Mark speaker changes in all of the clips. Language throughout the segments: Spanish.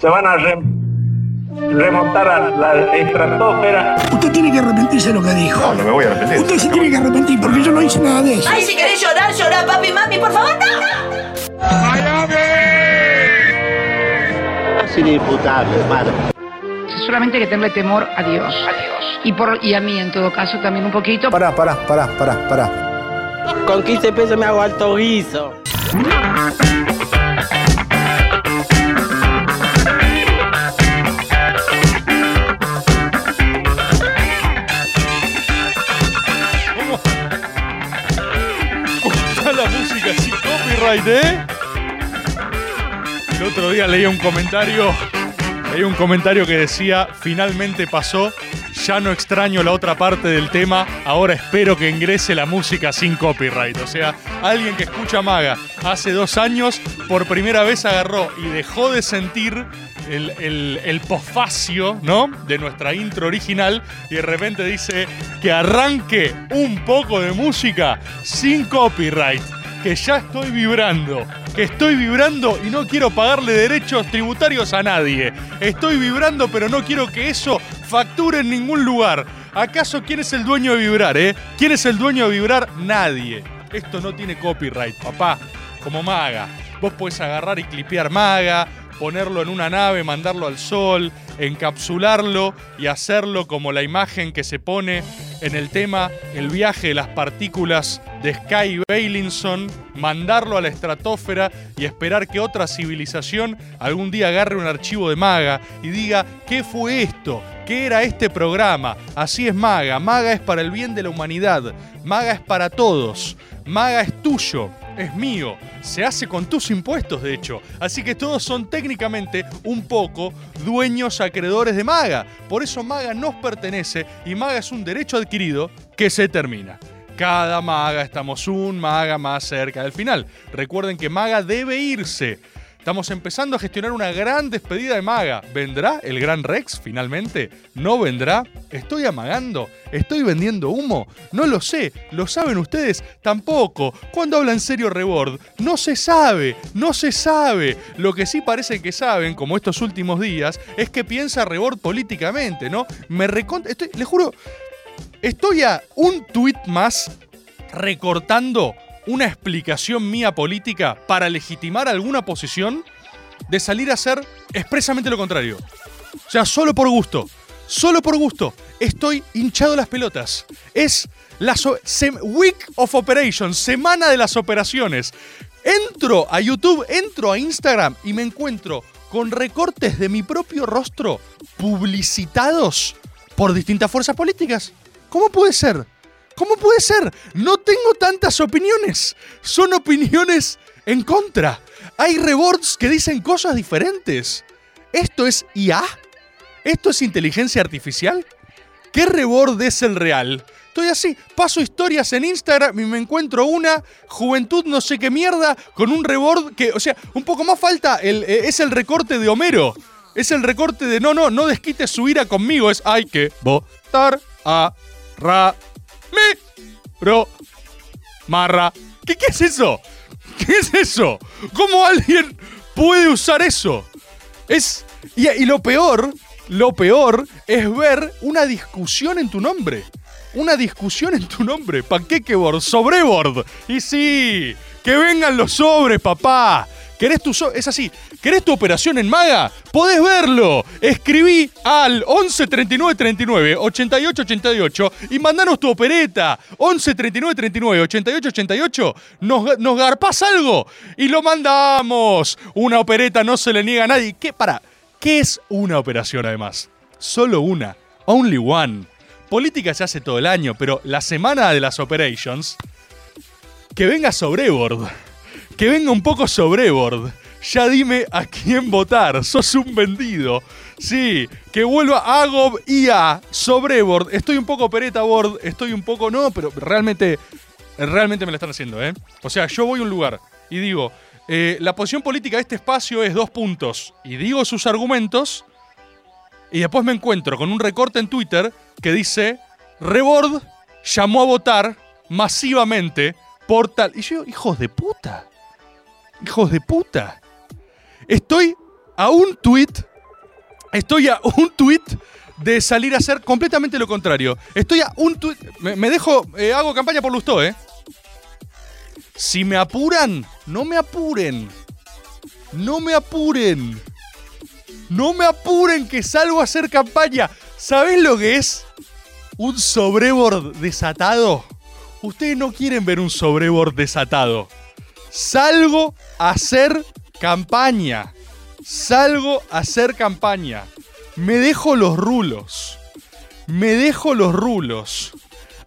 Speaker 1: se van a remontar a la estratosfera.
Speaker 2: Usted tiene que arrepentirse de lo que dijo.
Speaker 3: No, no me voy a arrepentir.
Speaker 2: Usted se tiene que arrepentir porque yo no hice nada de eso.
Speaker 4: Ay, si querés llorar, llorar, papi, mami, por favor, no.
Speaker 5: Es inimputable, madre.
Speaker 6: Solamente hay que tenerle temor a Dios. A Dios. Y, por, y a mí, en todo caso, también un poquito.
Speaker 7: Pará, pará, pará, pará, pará.
Speaker 5: Con 15 pesos me hago alto guiso.
Speaker 8: El otro día leí un comentario. Un comentario que decía: Finalmente pasó. Ya no extraño la otra parte del tema. Ahora espero que ingrese la música sin copyright. O sea, alguien que escucha Maga hace dos años, por primera vez agarró y dejó de sentir el, el, el posfacio, ¿no? De nuestra intro original y de repente dice que arranque un poco de música sin copyright. Que ya estoy vibrando, que estoy vibrando y no quiero pagarle derechos tributarios a nadie. Estoy vibrando, pero no quiero que eso facture en ningún lugar. ¿Acaso quién es el dueño de vibrar, eh? ¿Quién es el dueño de vibrar? Nadie. Esto no tiene copyright, papá. Como maga. Vos podés agarrar y clipear maga, ponerlo en una nave, mandarlo al sol, encapsularlo y hacerlo como la imagen que se pone en el tema El viaje de las partículas de Sky Bailinson, mandarlo a la estratosfera y esperar que otra civilización algún día agarre un archivo de Maga y diga, ¿qué fue esto? ¿Qué era este programa? Así es Maga. Maga es para el bien de la humanidad. Maga es para todos. Maga es tuyo, es mío. Se hace con tus impuestos, de hecho. Así que todos son técnicamente un poco dueños acreedores de Maga. Por eso Maga nos pertenece y Maga es un derecho adquirido que se termina. Cada maga estamos un maga más cerca del final. Recuerden que Maga debe irse. Estamos empezando a gestionar una gran despedida de Maga. ¿Vendrá el gran Rex finalmente? ¿No vendrá? ¿Estoy amagando? ¿Estoy vendiendo humo? No lo sé. ¿Lo saben ustedes? Tampoco. ¿Cuándo habla en serio Rebord? No se sabe. No se sabe. Lo que sí parece que saben, como estos últimos días, es que piensa Rebord políticamente, ¿no? Me recont... Estoy, le juro, estoy a un tuit más recortando una explicación mía política para legitimar alguna posición de salir a hacer expresamente lo contrario. O sea, solo por gusto. Solo por gusto. Estoy hinchado las pelotas. Es la Week of Operations, semana de las operaciones. Entro a YouTube, entro a Instagram y me encuentro con recortes de mi propio rostro publicitados por distintas fuerzas políticas. ¿Cómo puede ser? ¿Cómo puede ser? No tengo tantas opiniones. Son opiniones en contra. Hay rebords que dicen cosas diferentes. ¿Esto es IA? ¿Esto es inteligencia artificial? ¿Qué rebord es el real? Estoy así, paso historias en Instagram y me encuentro una juventud no sé qué mierda con un rebord que, o sea, un poco más falta, el, eh, es el recorte de Homero. Es el recorte de no, no, no desquites su ira conmigo, es hay que votar a ra me bro marra. ¿Qué, ¿Qué es eso? ¿Qué es eso? ¿Cómo alguien puede usar eso? Es. Y, lo peor, lo peor es ver una discusión en tu nombre. Una discusión en tu nombre. Panquequeboard, sobreboard. Y sí, que vengan los sobres, papá. ¿Querés tu so- es así, ¿querés tu operación en Maga? Podés verlo. Escribí al 11 39 39 88 88 y mandanos tu opereta. 11 39 39 88 88. Nos, nos garpás algo y lo mandamos. Una opereta no se le niega a nadie. ¿Qué para? ¿Qué es una operación además? Solo una. Only one. Política se hace todo el año, pero la semana de las operations. Que venga sobreboard. Que venga un poco sobreboard. Ya dime a quién votar. Sos un vendido. Sí, que vuelva Agob IA sobreboard. Estoy un poco pereta board. Estoy un poco no, pero realmente. Realmente me lo están haciendo, ¿eh? O sea, yo voy a un lugar y digo. eh, la posición política de este espacio es dos puntos. Y digo sus argumentos. Y después me encuentro con un recorte en Twitter que dice, Rebord llamó a votar masivamente por tal... Y yo hijos de puta. Hijos de puta. Estoy a un tweet Estoy a un tweet de salir a hacer completamente lo contrario. Estoy a un tweet. Me, dejo. eh, hago campaña por Lustó, ¿eh? Si me apuran, no me apuren. No me apuren. No me apuren que salgo a hacer campaña. ¿Sabés lo que es? Un sobreboard desatado. Ustedes no quieren ver un sobreboard desatado. Salgo a hacer campaña. Salgo a hacer campaña. Me dejo los rulos. Me dejo los rulos.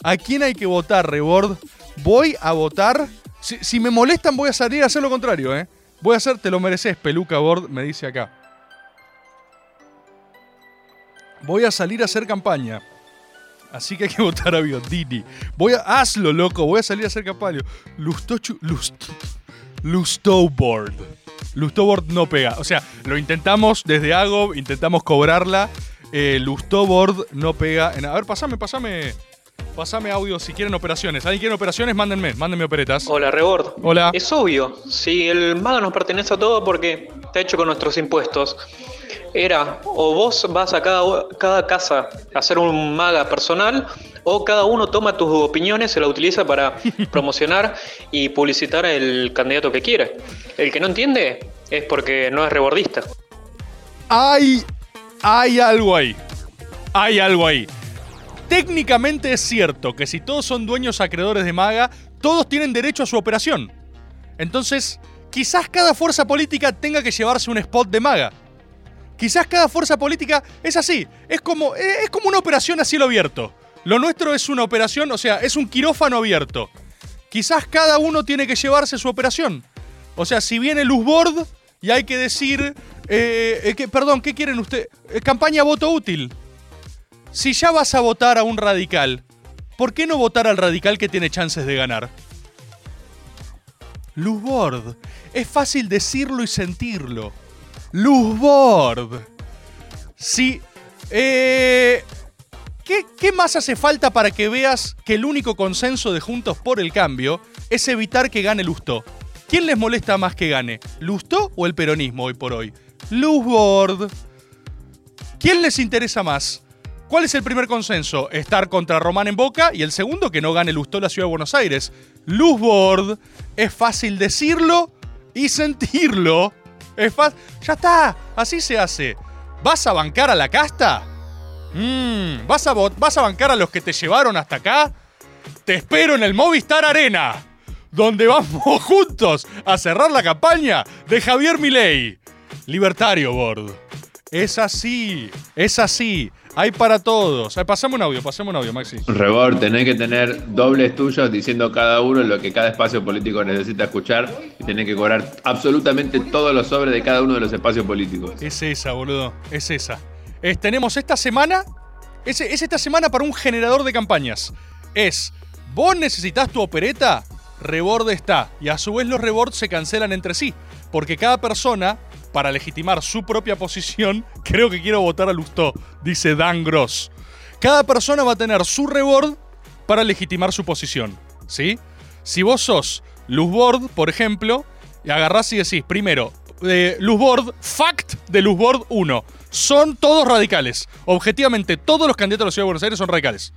Speaker 8: ¿A quién hay que votar, Rebord? Voy a votar. Si, me molestan, voy a salir a hacer lo contrario, ¿eh? Voy a hacer, te lo mereces, peluca Bord, me dice acá. Voy a salir a hacer campaña. Así que hay que votar a Biondini. Voy a. Hazlo, loco. Voy a salir a hacer campaña. Lustochu. Lust. Lustowboard. Lustowboard no pega. O sea, lo intentamos desde Ago, intentamos cobrarla. Eh, Lustowboard no pega. En- a ver, pasame, pasame. Pasame audio si quieren operaciones. ¿Alguien quiere operaciones? Mándenme, mándenme operetas.
Speaker 3: Hola, Rebord.
Speaker 8: Hola.
Speaker 3: Es obvio, si el maga nos pertenece a todo porque está hecho con nuestros impuestos. Era, o vos vas a cada, cada casa a hacer un maga personal, o cada uno toma tus opiniones, se la utiliza para promocionar y publicitar el candidato que quiere. El que no entiende es porque no es rebordista.
Speaker 8: Hay. Hay algo ahí. Hay algo ahí. Técnicamente es cierto que si todos son dueños acreedores de Maga, todos tienen derecho a su operación. Entonces, quizás cada fuerza política tenga que llevarse un spot de Maga. Quizás cada fuerza política es así. Es como, es como una operación a cielo abierto. Lo nuestro es una operación, o sea, es un quirófano abierto. Quizás cada uno tiene que llevarse su operación. O sea, si viene Luzbord y hay que decir, eh, eh, que, perdón, ¿qué quieren ustedes? campaña voto útil. Si ya vas a votar a un radical, ¿por qué no votar al radical que tiene chances de ganar? Luzbord. Es fácil decirlo y sentirlo. Luzbord. Sí. Eh, ¿qué, ¿Qué más hace falta para que veas que el único consenso de Juntos por el Cambio es evitar que gane Lustó? ¿Quién les molesta más que gane? ¿Lustó o el peronismo hoy por hoy? Luzbord. ¿Quién les interesa más? ¿Cuál es el primer consenso? Estar contra Román en Boca y el segundo que no gane Lustó la ciudad de Buenos Aires. Luzbord. Es fácil decirlo y sentirlo. Es fácil. Ya está. Así se hace. ¿Vas a bancar a la casta? Mm, ¿vas, a ¿Vas a bancar a los que te llevaron hasta acá? Te espero en el Movistar Arena, donde vamos juntos a cerrar la campaña de Javier Milei. Libertario Board. Es así, es así. Hay para todos. Pasame un audio, pasame un audio, Maxi.
Speaker 9: Rebord, tenés que tener dobles tuyos diciendo cada uno lo que cada espacio político necesita escuchar y tenés que cobrar absolutamente todos los sobres de cada uno de los espacios políticos.
Speaker 8: Es esa, boludo. Es esa. Es- tenemos esta semana. Es, es esta semana para un generador de campañas. Es. Vos necesitas tu opereta. Rebord está. Y a su vez los rebords se cancelan entre sí. Porque cada persona, para legitimar su propia posición, creo que quiero votar a Lustó, dice Dan Gross. Cada persona va a tener su reward para legitimar su posición. ¿Sí? Si vos sos Luzbord, por ejemplo, y agarrás y decís, primero, eh, Luzbord, fact de Luzbord 1. Son todos radicales. Objetivamente, todos los candidatos a la Ciudad de Buenos Aires son radicales.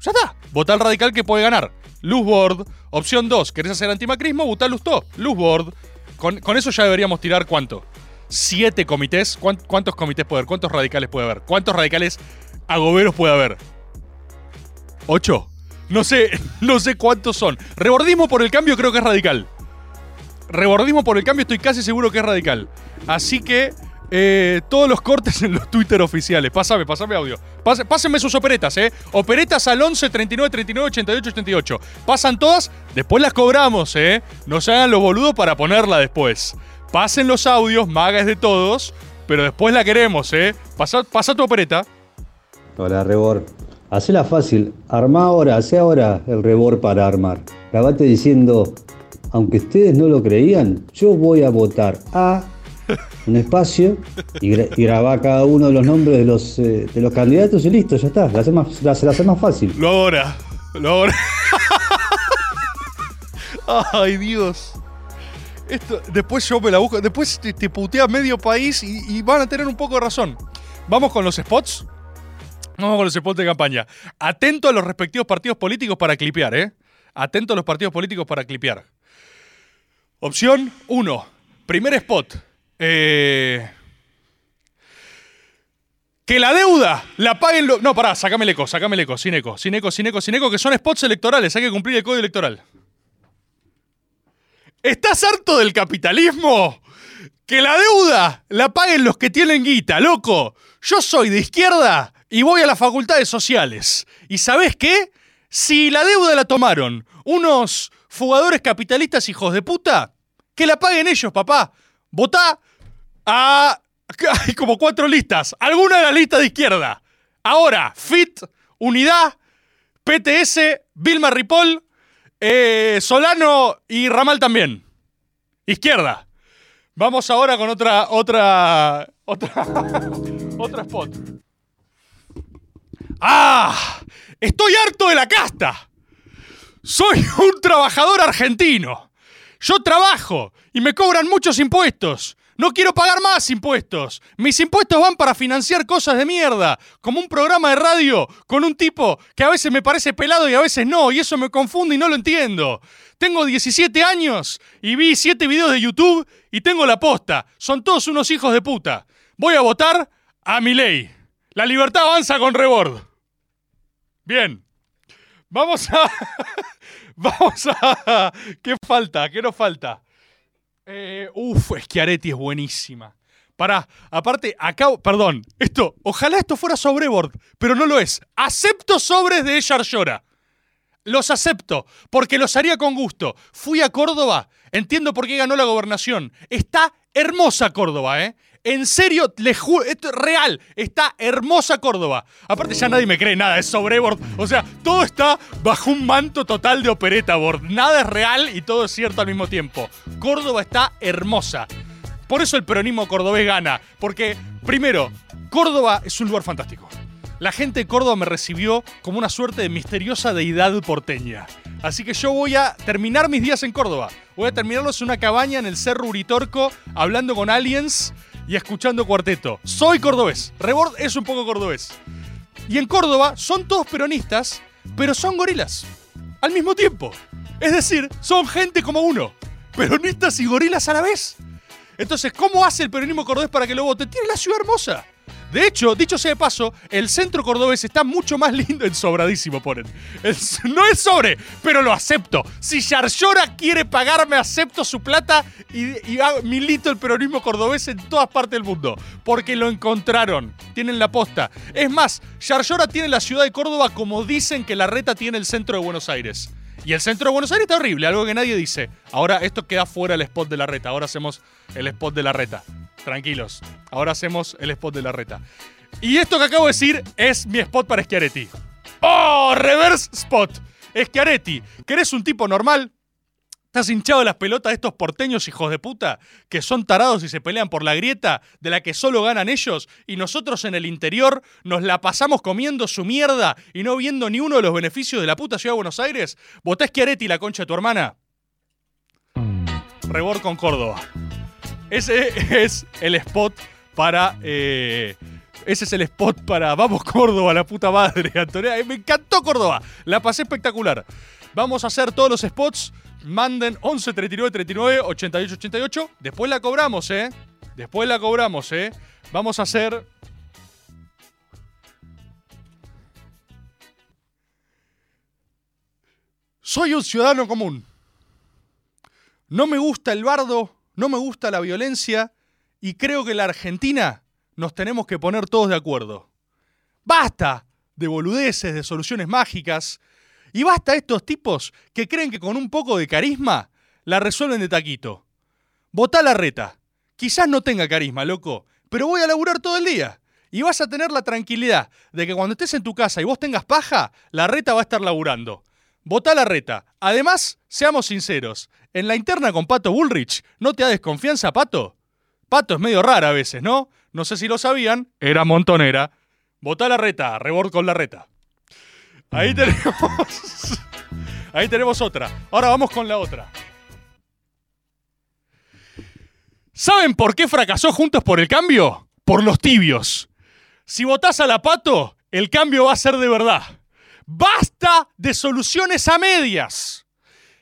Speaker 8: Ya está. Votá al radical que puede ganar. Luzbord. Opción 2. ¿Querés hacer antimacrismo? Votá Lustó. Luzbord. Con eso ya deberíamos tirar cuánto. Siete comités. ¿Cuán- ¿Cuántos comités puede haber? ¿Cuántos radicales puede haber? ¿Cuántos radicales agoberos puede haber? ¿Ocho? No sé, no sé cuántos son. Rebordismo por el cambio creo que es radical. Rebordismo por el cambio estoy casi seguro que es radical. Así que eh, todos los cortes en los Twitter oficiales. Pásame, pásame audio. Pásenme sus operetas, ¿eh? Operetas al 11 39 39 88 88. Pasan todas, después las cobramos, ¿eh? No se hagan los boludos para ponerla después. Pasen los audios, maga es de todos, pero después la queremos, ¿eh? Pasa, pasa tu opereta.
Speaker 10: Hola, Rebor. Hacela fácil. Armá ahora, hace ahora el Rebor para armar. Grabate diciendo, aunque ustedes no lo creían, yo voy a votar a un espacio y, gra- y grabá cada uno de los nombres de los, eh, de los candidatos y listo, ya está. La hace más, la, se la hace más fácil.
Speaker 8: Lo ahora. Lo ahora. Ay, Dios. Esto, después yo me la busco. Después te, te putea medio país y, van a tener un poco de razón. Vamos con los spots. Vamos con los spots de campaña. Atento a los respectivos partidos políticos para clipear, ¿eh? Atento a los partidos políticos para clipear. Opción 1. Primer spot. Eh, que la deuda la paguen los. No, pará, sacame el eco, sacame el eco, sin eco, sin eco, sin eco, sin eco, que son spots electorales, hay que cumplir el código electoral. ¿Estás harto del capitalismo? Que la deuda la paguen los que tienen guita, loco. Yo soy de izquierda y voy a las facultades sociales. ¿Y sabés qué? Si la deuda la tomaron unos fugadores capitalistas hijos de puta, que la paguen ellos, papá. Votá a... Hay como cuatro listas. Alguna de las listas de izquierda. Ahora, FIT, Unidad, PTS, Vilma Ripoll, eh, Solano y Ramal también. Izquierda. Vamos ahora con otra, otra, otra, otro spot. ¡Ah! Estoy harto de la casta. Soy un trabajador argentino. Yo trabajo y me cobran muchos impuestos. No quiero pagar más impuestos. Mis impuestos van para financiar cosas de mierda, como un programa de radio con un tipo que a veces me parece pelado y a veces no, y eso me confunde y no lo entiendo. Tengo 17 años y vi 7 videos de YouTube y tengo la posta. Son todos unos hijos de puta. Voy a votar a mi ley. La libertad avanza con rebord. Bien. Vamos a. Vamos a. ¿Qué falta? ¿Qué nos falta? Eh, uf, Schiaretti es buenísima. Pará, aparte, acá, perdón, esto, ojalá esto fuera sobrebord, pero no lo es. Acepto sobres de Ella Llora. Los acepto, porque los haría con gusto. Fui a Córdoba, entiendo por qué ganó la gobernación. Está hermosa Córdoba, ¿eh? En serio, le juro, esto es real, está hermosa Córdoba. Aparte ya nadie me cree nada, es sobrebord. O sea, todo está bajo un manto total de opereta board. Nada es real y todo es cierto al mismo tiempo. Córdoba está hermosa. Por eso el peronismo cordobés gana. Porque, primero, Córdoba es un lugar fantástico. La gente de Córdoba me recibió como una suerte de misteriosa deidad porteña. Así que yo voy a terminar mis días en Córdoba. Voy a terminarlos en una cabaña en el Cerro Uritorco, hablando con aliens y escuchando cuarteto. Soy cordobés. Rebord es un poco cordobés. Y en Córdoba son todos peronistas, pero son gorilas. Al mismo tiempo. Es decir, son gente como uno. Peronistas y gorilas a la vez. Entonces, ¿cómo hace el peronismo cordobés para que lo vote? Tiene la ciudad hermosa. De hecho, dicho sea de paso, el centro cordobés está mucho más lindo en sobradísimo, ponen. No es sobre, pero lo acepto. Si Yarlora quiere pagarme, acepto su plata y, milito el peronismo cordobés en todas partes del mundo. Porque lo encontraron. Tienen la posta. Es más, Yarlora tiene la ciudad de Córdoba como dicen que la reta tiene el centro de Buenos Aires. Y el centro de Buenos Aires está horrible, algo que nadie dice. Ahora esto queda fuera del spot de la reta. Ahora hacemos el spot de la reta. Tranquilos. Ahora hacemos el spot de la reta. Y esto que acabo de decir es mi spot para Schiaretti. ¡Oh! Reverse spot. Schiaretti, que eres un tipo normal. ¿Estás hinchado las pelotas de estos porteños hijos de puta que son tarados y se pelean por la grieta de la que solo ganan ellos y nosotros en el interior nos la pasamos comiendo su mierda y no viendo ni uno de los beneficios de la puta ciudad de Buenos Aires? ¿Votás Schiaretti la concha de tu hermana? Rebord con Córdoba. Ese es el spot para. eh, ese es el spot para. Vamos, Córdoba, la puta madre, Antonio. Me encantó Córdoba. La pasé espectacular. Vamos a hacer todos los spots. Manden 11 39 39 88 88. Después la cobramos, ¿eh? Después la cobramos, ¿eh? Vamos a hacer. Soy un ciudadano común. No me gusta el bardo, no me gusta la violencia y creo que en la Argentina nos tenemos que poner todos de acuerdo. Basta de boludeces, de soluciones mágicas y basta estos tipos que creen que con un poco de carisma la resuelven de taquito. Votá la reta. Quizás no tenga carisma, loco, pero voy a laburar todo el día. Y vas a tener la tranquilidad de que cuando estés en tu casa y vos tengas paja, la reta va a estar laburando. Votá la reta. Además, seamos sinceros, en la interna con Pato Bullrich, ¿no te da desconfianza, Pato? Pato es medio rara a veces, ¿no? No sé si lo sabían, era montonera. Votá la reta, rebord con la reta. Ahí tenemos. Ahí tenemos otra. Ahora vamos con la otra. ¿Saben por qué fracasó Juntos por el Cambio? Por los tibios. Si votás a la pato, el cambio va a ser de verdad. Basta de soluciones a medias.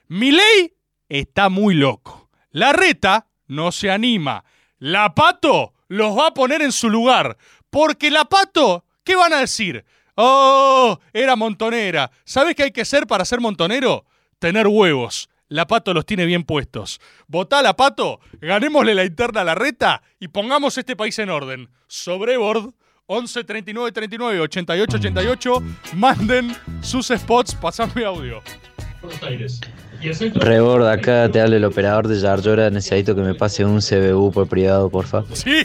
Speaker 8: Milei está muy loco. La reta no se anima. La pato los va a poner en su lugar. Porque la pato, ¿qué van a decir? Oh, era montonera. ¿Sabes qué hay que ser para ser montonero? Tener huevos. La pato los tiene bien puestos. Votá la pato, ganémosle la interna a la reta y pongamos este país en orden. Sobrebord 11 39 39 88 88. Manden sus spots, pasame audio. Buenos Aires. Y el centro-
Speaker 11: Rebord, acá te habla el operador de Yarlora. Necesito que me pase un CBU por privado, porfa.
Speaker 8: ¡Sí!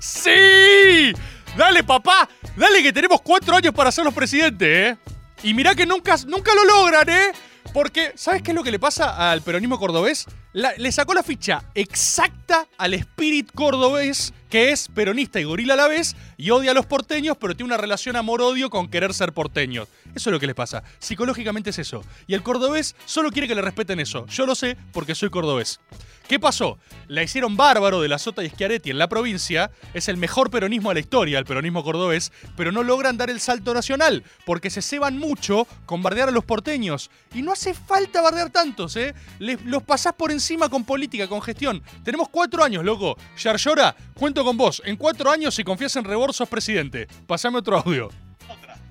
Speaker 8: ¡Sí! Dale, papá. Dale, que tenemos cuatro años para ser los presidentes, ¿eh? Y mirá que nunca, nunca lo logran, ¿eh? Porque, ¿sabes qué es lo que le pasa al peronismo cordobés? La- le sacó la ficha exacta al spirit cordobés, que es peronista y gorila a la vez, y odia a los porteños, pero tiene una relación amor-odio con querer ser porteños. Eso es lo que les pasa. Psicológicamente es eso. Y el cordobés solo quiere que le respeten eso. Yo lo sé porque soy cordobés. ¿Qué pasó? La hicieron bárbaro de la Sota y Schiaretti en la provincia. Es el mejor peronismo de la historia, el peronismo cordobés, pero no logran dar el salto nacional porque se ceban mucho con bardear a los porteños. Y no hace falta bardear tantos, ¿eh? Les- los pasás por encima con política, con gestión. Tenemos cuatro años, loco. Yarlora, cuento con vos. En cuatro años, si confías en Rebor, sos presidente. Pasame otro audio.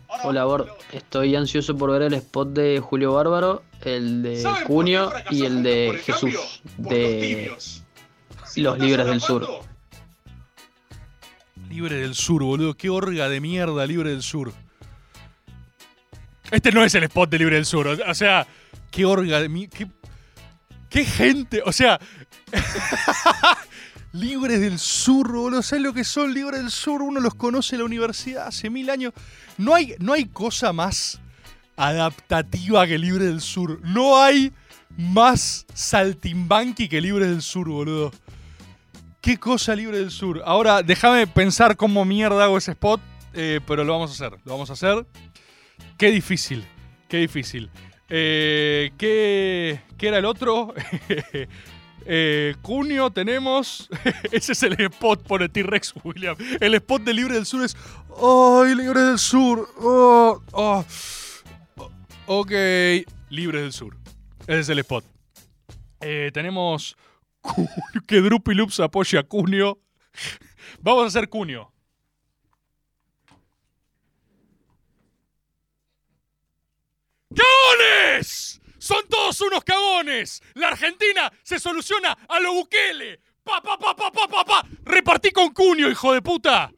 Speaker 12: Hola, Bord. Estoy ansioso por ver el spot de Julio Bárbaro, el de Cunio y el de Jesús, de Los Libres del Sur.
Speaker 8: Libre del Sur, boludo. Qué orga de mierda, Libre del Sur. Este no es el spot de Libre del Sur. O o sea, qué orga de mierda. Qué, qué gente. O sea. Libres del Sur, boludo. ¿Sabes lo que son Libres del Sur? Uno los conoce en la universidad hace mil años. No hay, no hay cosa más adaptativa que Libre del Sur. No hay más saltimbanqui que Libre del Sur, boludo. Qué cosa Libre del Sur. Ahora, déjame pensar cómo mierda hago ese spot, eh, pero lo vamos a hacer. Lo vamos a hacer. Qué difícil, qué difícil. Eh, ¿qué, qué era el otro? Eh, tenemos. Ese es el spot por el T-Rex, William. El spot de Libre del Sur es. ¡Ay, Libre del Sur! Oh, oh. Ok, Libre del Sur. Ese es el spot. Eh, tenemos que Drupi Loops apoya a Cunio. Vamos a hacer Cunio. ¡Cagones! ¡Son todos unos cagones! La Argentina se soluciona a lo Bukele. ¡Pa, pa, pa, pa, pa, pa, pa! ¡Repartí con Cunio, hijo de puta!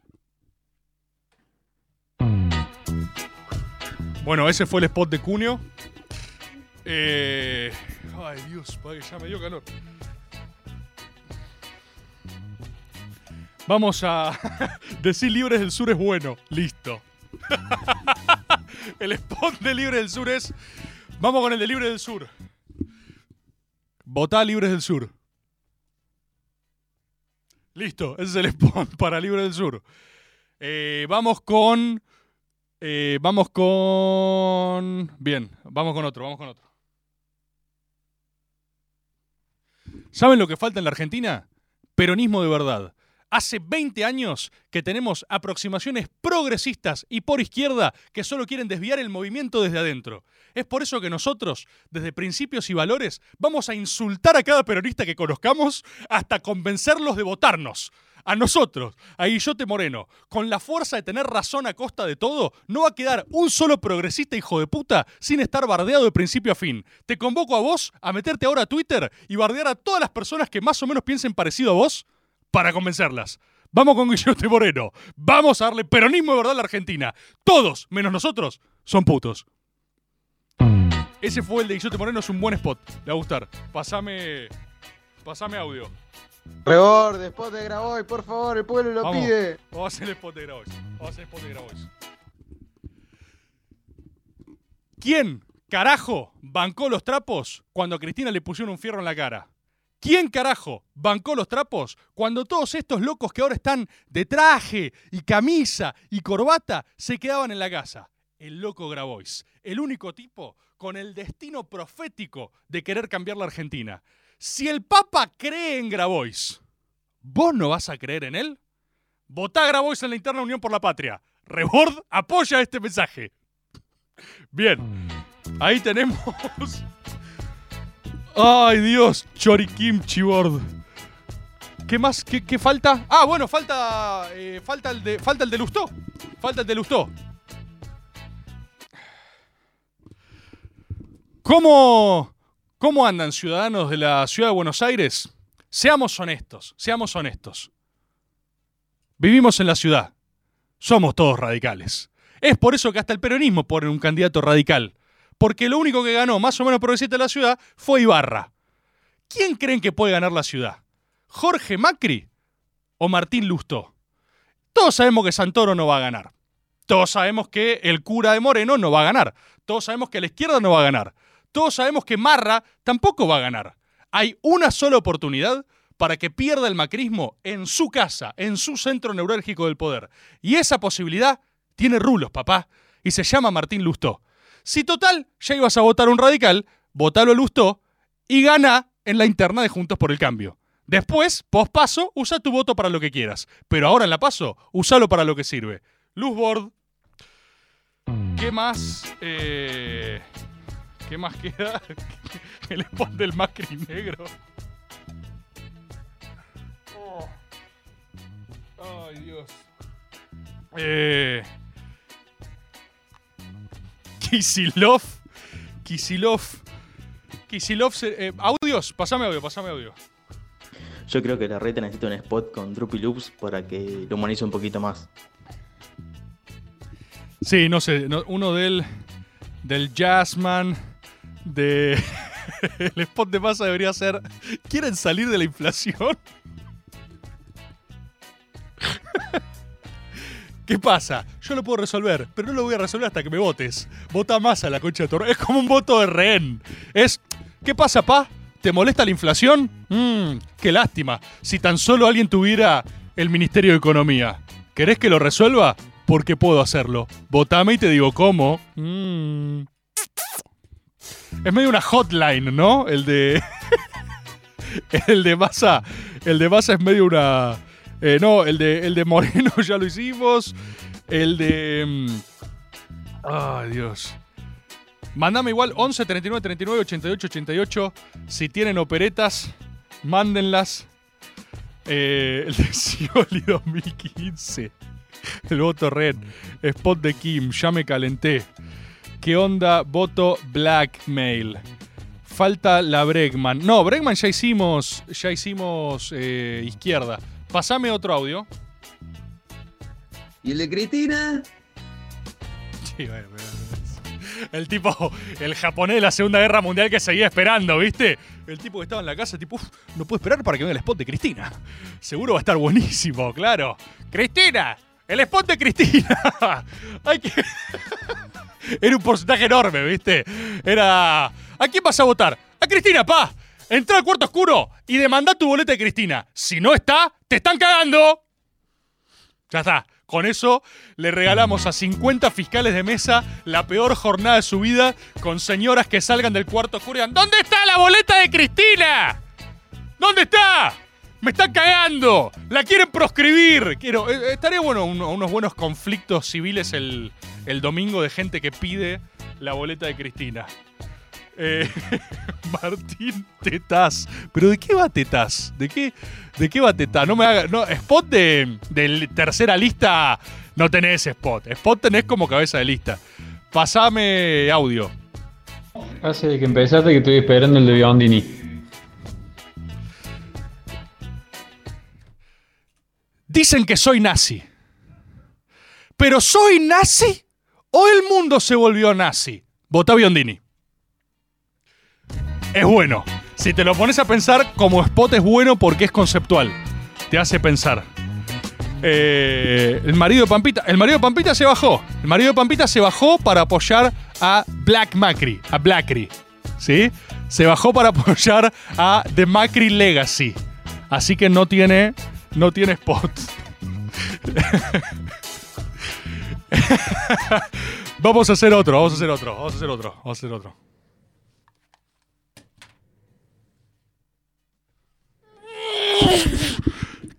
Speaker 8: Bueno, ese fue el spot de Cunio. Eh... Ay, Dios, padre, ya me dio calor. Vamos a decir Libres del Sur es bueno. Listo. el spot de Libres del Sur es. Vamos con el de Libres del Sur. Votá Libres del Sur. Listo, ese es el spot para Libres del Sur. Eh, vamos con. eh, vamos con. Bien, vamos con otro, vamos con otro. ¿Saben lo que falta en la Argentina? Peronismo de verdad. Hace 20 años que tenemos aproximaciones progresistas y por izquierda que solo quieren desviar el movimiento desde adentro. Es por eso que nosotros, desde principios y valores, vamos a insultar a cada peronista que conozcamos hasta convencerlos de votarnos. A nosotros, a Guillote Moreno, con la fuerza de tener razón a costa de todo, no va a quedar un solo progresista hijo de puta sin estar bardeado de principio a fin. Te convoco a vos a meterte ahora a Twitter y bardear a todas las personas que más o menos piensen parecido a vos para convencerlas. Vamos con Guillote Moreno. Vamos a darle peronismo de verdad a la Argentina. Todos, menos nosotros, son putos. Ese fue el de Guillote Moreno, es un buen spot. Le va a gustar. Pasame. Pasame audio.
Speaker 13: Rebord, spot de Graboy, por favor, el pueblo lo
Speaker 8: Vamos.
Speaker 13: pide.
Speaker 8: Vamos a hacer el spot de Grabois. Vamos a hacer el spot de Grabois. ¿Quién, carajo, bancó los trapos cuando a Cristina le pusieron un fierro en la cara? ¿Quién carajo bancó los trapos cuando todos estos locos que ahora están de traje y camisa y corbata se quedaban en la casa? El loco Grabois, el único tipo con el destino profético de querer cambiar la Argentina. Si el Papa cree en Grabois, ¿vos no vas a creer en él? Votá Grabois en la interna Unión por la Patria. Rebord apoya este mensaje. Bien. Ahí tenemos. Ay, Dios. Chorikim Chibord. ¿Qué más? ¿Qué, qué falta? Ah, bueno, falta. eh, falta el de. Falta el de. Falta el de. ¿Cómo, ¿Cómo andan ciudadanos de la ciudad de Buenos Aires? Seamos honestos, seamos honestos. Vivimos en la ciudad. Somos todos radicales. Es por eso que hasta el peronismo pone un candidato radical. Porque lo único que ganó más o menos progresista de la ciudad fue Ibarra. ¿Quién creen que puede ganar la ciudad? ¿Jorge Macri o Martín Lustó? Todos sabemos que Santoro no va a ganar. Todos sabemos que el cura de Moreno no va a ganar. Todos sabemos que la izquierda no va a ganar. Todos sabemos que Marra tampoco va a ganar. Hay una sola oportunidad para que pierda el macrismo en su casa, en su centro neurálgico del poder. Y esa posibilidad tiene rulos, papá, y se llama Martín Lustó. Si total ya ibas a votar un radical, votalo a Lustó y gana en la interna de Juntos por el Cambio. Después, pospaso, usa tu voto para lo que quieras. Pero ahora en la paso, usalo para lo que sirve. Luzbord. ¿Qué más? Eh, ¿Qué más queda? El spot del Macri negro. Oh. Ay, Dios. Eh. Kisilov. Kisilov. Kisilov. eh, audios. Pasame audio, pasame audio.
Speaker 14: Yo creo que la reta necesita un spot con Droopy Loops para que lo humanice un poquito más.
Speaker 8: Sí, no sé. no- uno del. Del Jazzman. De. El spot de masa debería ser. ¿Quieren salir de la inflación? ¿Qué pasa? Yo lo puedo resolver, pero no lo voy a resolver hasta que me votes. Vota más a la concha de tu Es como un voto de rehén. Es. ¿Qué pasa, pa? ¿Te molesta la inflación? Mmm, qué lástima. Si tan solo alguien tuviera el Ministerio de Economía. ¿Querés que lo resuelva? Porque puedo hacerlo. Votame y te digo cómo. Mm. Es medio una hotline, ¿no? El de. el de masa. El de masa es medio una. Eh, no, el de, el de Moreno ya lo hicimos. El de. mm, Ay, Dios. Mándame igual 11 39 39 88 88. Si tienen operetas, mándenlas. Eh, el de Scioli 2015. El voto red. Spot de Kim. Ya me calenté. ¿Qué onda? Voto blackmail. Falta la Bregman. No, Bregman ya hicimos. Ya hicimos eh, izquierda. Pasame otro audio.
Speaker 15: ¿Y el de Cristina?
Speaker 8: Sí, bueno, pero- El tipo, el japonés de la Segunda Guerra Mundial que seguía esperando, ¿viste? El tipo que estaba en la casa, tipo, "Uf, no puedo esperar para que venga el spot de Cristina. Seguro va a estar buenísimo, claro. ¡Cristina! ¡El spot de Cristina! Hay que. Era un porcentaje enorme, ¿viste? Era. ¿A quién vas a votar? ¡A Cristina, pa! Entra al cuarto oscuro y demanda tu boleta de Cristina. Si no está, te están cagando. Ya está. Con eso le regalamos a 50 fiscales de mesa la peor jornada de su vida con señoras que salgan del cuarto oscuro y digan, ¿Dónde está la boleta de Cristina? ¿Dónde está? Me están cagando. La quieren proscribir. Quiero, eh, estaría bueno un- unos buenos conflictos civiles el, el domingo de gente que pide la boleta de Cristina. Eh, Martín Tetaz. ¿Pero de qué va Tetaz? ¿De qué, de qué va Tetaz? No me haga. No, spot de, de tercera lista no tenés spot. Spot tenés como cabeza de lista. Pasame audio.
Speaker 16: Hace que empezaste que estoy esperando el de Biondini.
Speaker 8: Dicen que soy nazi. ¿Pero soy nazi? ¿O el mundo se volvió nazi? Vota Biondini. Es bueno. Si te lo pones a pensar, como spot es bueno porque es conceptual. Te hace pensar. Eh, el marido de Pampita. El marido de Pampita se bajó. El marido de Pampita se bajó para apoyar a Black Macri. A Blackry. ¿Sí? Se bajó para apoyar a The Macri Legacy. Así que no tiene. No tiene spot. vamos a hacer otro, vamos a hacer otro, vamos a hacer otro, vamos a hacer otro.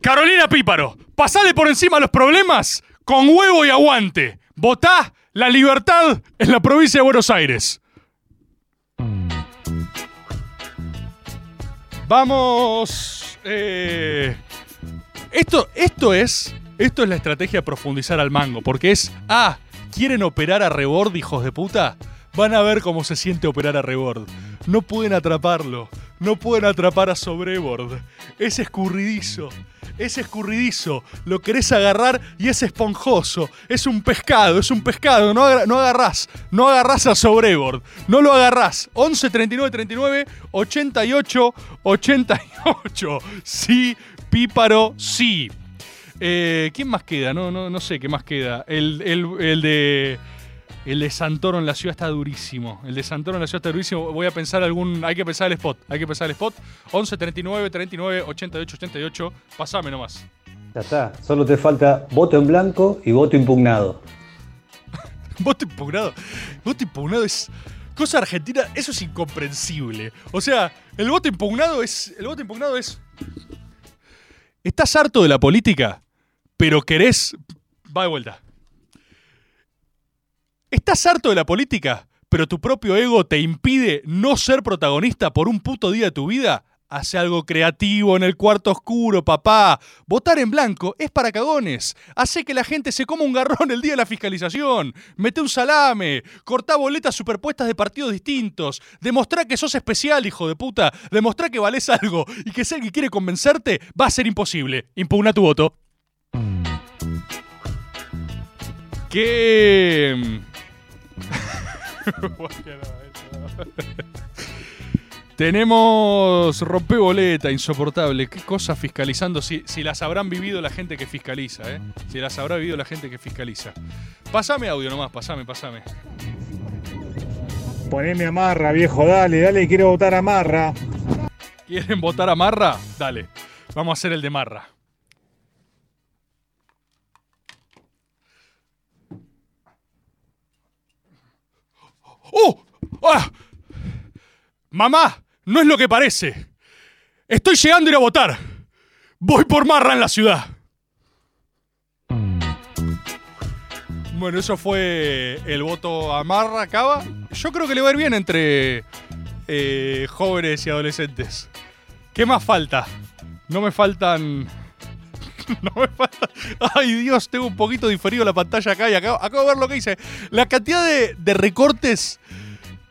Speaker 8: Carolina Píparo, pasale por encima los problemas con huevo y aguante. Votá la libertad en la provincia de Buenos Aires. Vamos. eh, esto, esto es. Esto es la estrategia profundizar al mango. Porque es. Ah, ¿quieren operar a rebord, hijos de puta? Van a ver cómo se siente operar a rebord. No pueden atraparlo. No pueden atrapar a sobrebord. Es escurridizo. Es escurridizo. Lo querés agarrar y es esponjoso. Es un pescado, es un pescado. No, agar- no agarrás. No agarrás a sobrebord. No lo agarrás. 11 39 39 88 88. Sí, píparo, sí. Eh, ¿Quién más queda? No, no, no sé qué más queda. El, el- el de. El de Santoro en la ciudad está durísimo. El de Santoro en la ciudad está durísimo. Voy a pensar algún. Hay que pensar el spot. Hay que pensar el spot. 11 39 39 88 88. Pasame nomás.
Speaker 10: Ya está, solo te falta voto en blanco y voto impugnado.
Speaker 8: Voto impugnado. Voto impugnado es. Cosa argentina, eso es incomprensible. O sea, el voto impugnado es. El voto impugnado es. Estás harto de la política, pero querés. Va de vuelta. Estás harto de la política, pero tu propio ego te impide no ser protagonista por un puto día de tu vida. Hace algo creativo en el cuarto oscuro, papá. Votar en blanco es para cagones. Hace que la gente se coma un garrón el día de la fiscalización. Mete un salame. Cortá boletas superpuestas de partidos distintos. Demostrá que sos especial, hijo de puta. Demostrá que valés algo y que si alguien quiere convencerte, va a ser imposible. Impugna tu voto. ¿Qué. Tenemos rompeboleta, insoportable. ¿Qué cosas fiscalizando? Si, si las habrán vivido la gente que fiscaliza, ¿eh? Si las habrá vivido la gente que fiscaliza. Pasame audio nomás, pasame, pasame.
Speaker 15: Poneme amarra, viejo, dale, dale, quiero votar a Marra.
Speaker 8: ¿Quieren votar a Marra? Dale. Vamos a hacer el de Marra. ¡Oh! ¡Ah! Mamá, no es lo que parece. Estoy llegando a ir a votar. Voy por Marra en la ciudad. Bueno, eso fue el voto a Marra Cava. Yo creo que le va a ir bien entre eh, jóvenes y adolescentes. ¿Qué más falta? No me faltan. No me falta. Ay, Dios, tengo un poquito diferido la pantalla acá y acabo, de ver lo que hice. La cantidad de, recortes.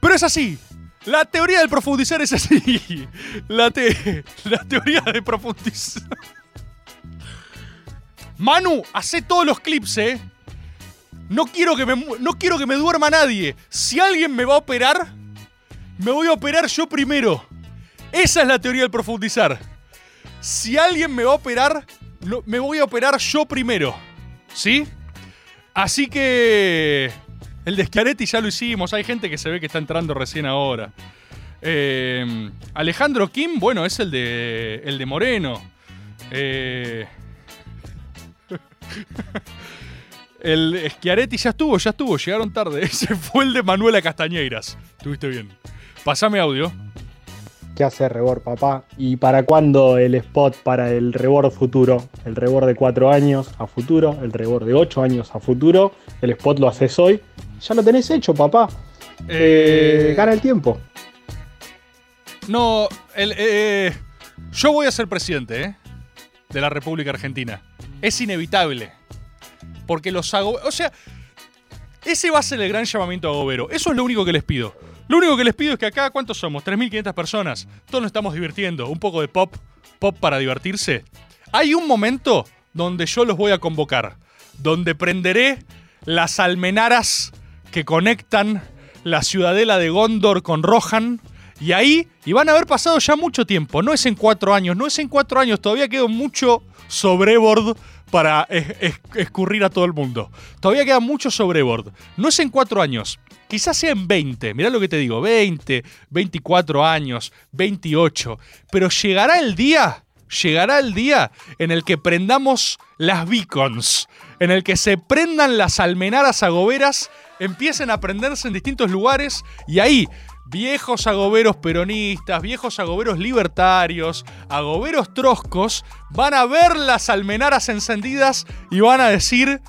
Speaker 8: Pero es así. La teoría del profundizar es así. La, te- la teoría de profundizar. Manu, hace todos los clips, ¿eh? No quiero que no quiero que me duerma nadie. Si alguien me va a operar, me voy a operar yo primero. Esa es la teoría del profundizar. Si alguien me va a operar, me voy a operar yo primero. ¿Sí? Así que. El de Schiaretti ya lo hicimos. Hay gente que se ve que está entrando recién ahora. Eh, Alejandro Kim, bueno, es el de. El de Moreno. Eh, el Schiaretti ya estuvo, ya estuvo, llegaron tarde. Ese fue el de Manuela Castañeiras. Tuviste bien. Pasame audio.
Speaker 17: ¿Qué hace Rebord, papá? ¿Y para cuándo el spot para el Rebord futuro? El Rebord de 4 años a futuro, el Rebord de 8 años a futuro. El spot lo haces hoy. Ya lo tenés hecho, papá. Eh, gana el tiempo.
Speaker 8: No, el, eh, yo voy a ser presidente ¿eh? de la República Argentina. Es inevitable. Porque los hago. O sea, ese va a ser el gran llamamiento a Gobero. Eso es lo único que les pido. Lo único que les pido es que acá, ¿cuántos somos? 3.500 personas. Todos nos estamos divirtiendo. Un poco de pop. Pop para divertirse. Hay un momento donde yo los voy a convocar. Donde prenderé las almenaras que conectan la ciudadela de Gondor con Rohan. Y ahí, y van a haber pasado ya mucho tiempo. No es en cuatro años, no es en cuatro años. Todavía queda mucho sobrebord para es- es- escurrir a todo el mundo. Todavía queda mucho sobrebord. No es en cuatro años. Quizás sea en 20. Mirá lo que te digo. 20, 24 años, 28. Pero llegará el día, llegará el día en el que prendamos las beacons. En el que se prendan las almenaras agoberas, empiecen a prenderse en distintos lugares y ahí viejos agoberos peronistas, viejos agoberos libertarios, agoberos troscos, van a ver las almenaras encendidas y van a decir,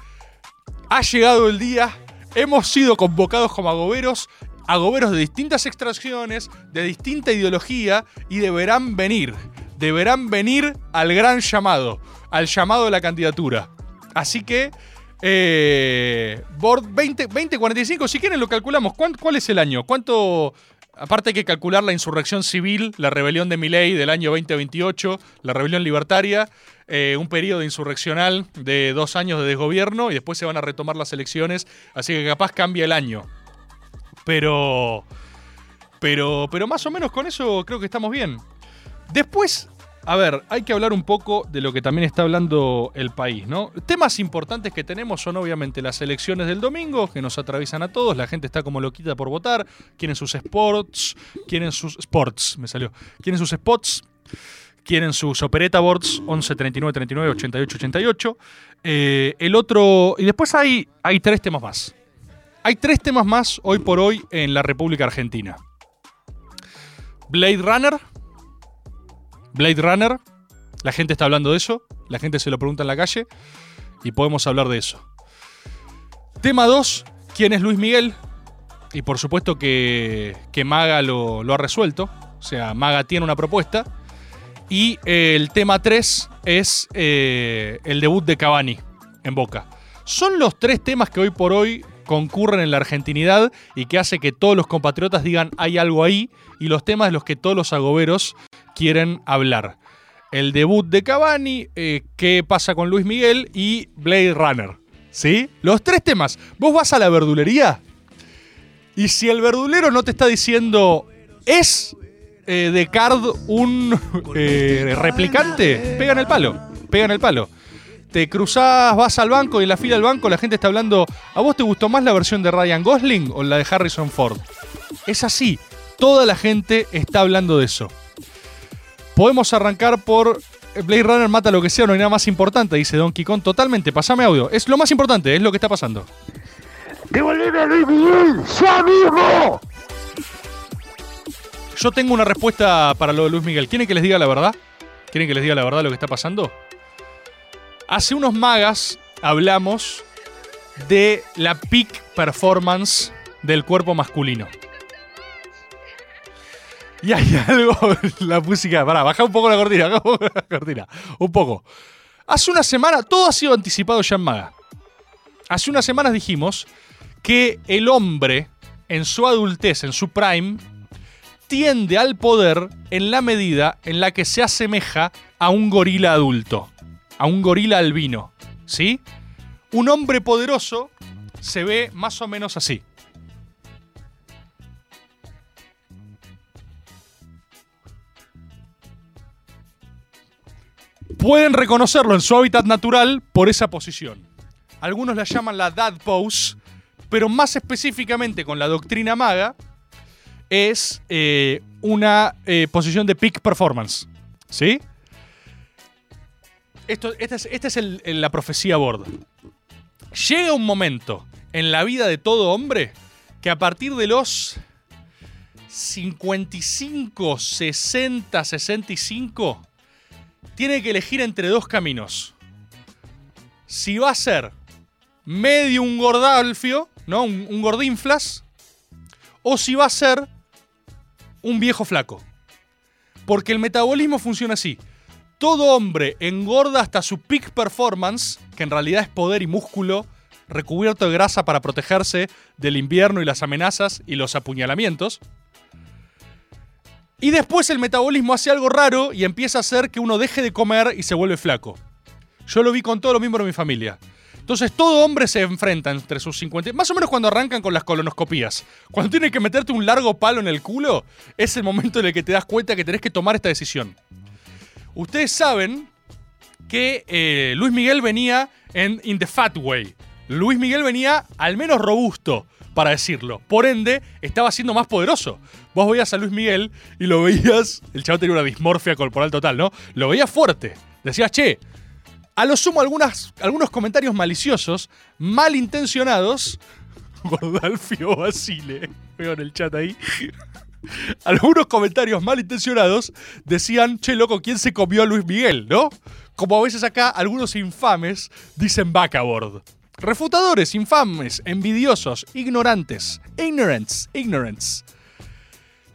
Speaker 8: ha llegado el día, hemos sido convocados como agoberos, agoberos de distintas extracciones, de distinta ideología, y deberán venir, deberán venir al gran llamado, al llamado de la candidatura. Así que, eh, Board 20, 2045, si quieren lo calculamos. ¿Cuán- ¿Cuál es el año? ¿Cuánto...? Aparte hay que calcular la insurrección civil, la rebelión de Milei del año 2028, la rebelión libertaria, eh, un periodo insurreccional de dos años de desgobierno y después se van a retomar las elecciones, así que capaz cambia el año. Pero, pero, pero más o menos con eso creo que estamos bien. Después, a ver, hay que hablar un poco de lo que también está hablando el país, ¿no? Temas importantes que tenemos son obviamente las elecciones del domingo, que nos atraviesan a todos, la gente está como loquita por votar, quieren sus sports, quieren sus sports, me salió, quieren sus spots, quieren sus opereta boards 11 39 39 88 88. Eh, el otro y después hay hay tres temas más. Hay tres temas más hoy por hoy en la República Argentina. Blade Runner. Blade Runner. La gente está hablando de eso. La gente se lo pregunta en la calle. Y podemos hablar de eso. Tema 2. ¿Quién es Luis Miguel? Y por supuesto que, que Maga lo, lo ha resuelto. O sea, Maga tiene una propuesta. Y eh, el tema 3 es eh, el debut de Cavani en Boca. Son los tres temas que hoy por hoy concurren en la argentinidad y que hace que todos los compatriotas digan hay algo ahí y los temas de los que todos los agoberos quieren hablar. El debut de Cavani, eh, qué pasa con Luis Miguel y Blade Runner. ¿Sí? Los tres temas. Vos vas a la verdulería y si el verdulero no te está diciendo es eh, de Card un eh, replicante, pega en el palo. Pega en el palo. Te cruzás, vas al banco y en la fila del banco la gente está hablando. ¿A vos te gustó más la versión de Ryan Gosling o la de Harrison Ford? Es así. Toda la gente está hablando de eso. Podemos arrancar por Blade Runner mata lo que sea, no hay nada más importante, dice Donkey Kong. Totalmente, pasame audio. Es lo más importante, es lo que está pasando.
Speaker 2: ¡Devolveme a Luis Miguel! ¡Ya mismo!
Speaker 8: Yo tengo una respuesta para lo de Luis Miguel. ¿Quieren que les diga la verdad? ¿Quieren que les diga la verdad lo que está pasando? Hace unos magas hablamos de la peak performance del cuerpo masculino. Y hay algo, la música, pará, baja un poco la cortina, baja un poco la cortina, un poco. Hace una semana, todo ha sido anticipado ya en Maga. Hace unas semanas dijimos que el hombre, en su adultez, en su prime, tiende al poder en la medida en la que se asemeja a un gorila adulto, a un gorila albino, ¿sí? Un hombre poderoso se ve más o menos así. Pueden reconocerlo en su hábitat natural por esa posición. Algunos la llaman la dad pose, pero más específicamente con la doctrina maga, es eh, una eh, posición de peak performance. ¿Sí? Esto, esta es, esta es la profecía Bord. Llega un momento en la vida de todo hombre que a partir de los 55, 60, 65, tiene que elegir entre dos caminos. Si va a ser medio un gordalfio, ¿no? Un, un gordinflas, o si va a ser un viejo flaco. Porque el metabolismo funciona así. Todo hombre engorda hasta su peak performance, que en realidad es poder y músculo recubierto de grasa para protegerse del invierno y las amenazas y los apuñalamientos. Y después el metabolismo hace algo raro y empieza a hacer que uno deje de comer y se vuelve flaco. Yo lo vi con todos los miembros de mi familia. Entonces todo hombre se enfrenta entre sus 50... Más o menos cuando arrancan con las colonoscopías. Cuando tienes que meterte un largo palo en el culo, es el momento en el que te das cuenta que tenés que tomar esta decisión. Ustedes saben que eh, Luis Miguel venía en In the Fat Way. Luis Miguel venía al menos robusto, para decirlo. Por ende, estaba siendo más poderoso. Vos veías a Luis Miguel y lo veías. El chavo tenía una dismorfia corporal total, ¿no? Lo veías fuerte. Decías, che. A lo sumo, algunas, algunos comentarios maliciosos, malintencionados. Gordalfio Basile. Veo en el chat ahí. algunos comentarios malintencionados decían, che, loco, ¿quién se comió a Luis Miguel, no? Como a veces acá algunos infames dicen backboard. Refutadores, infames, envidiosos, ignorantes. Ignorance, ignorance.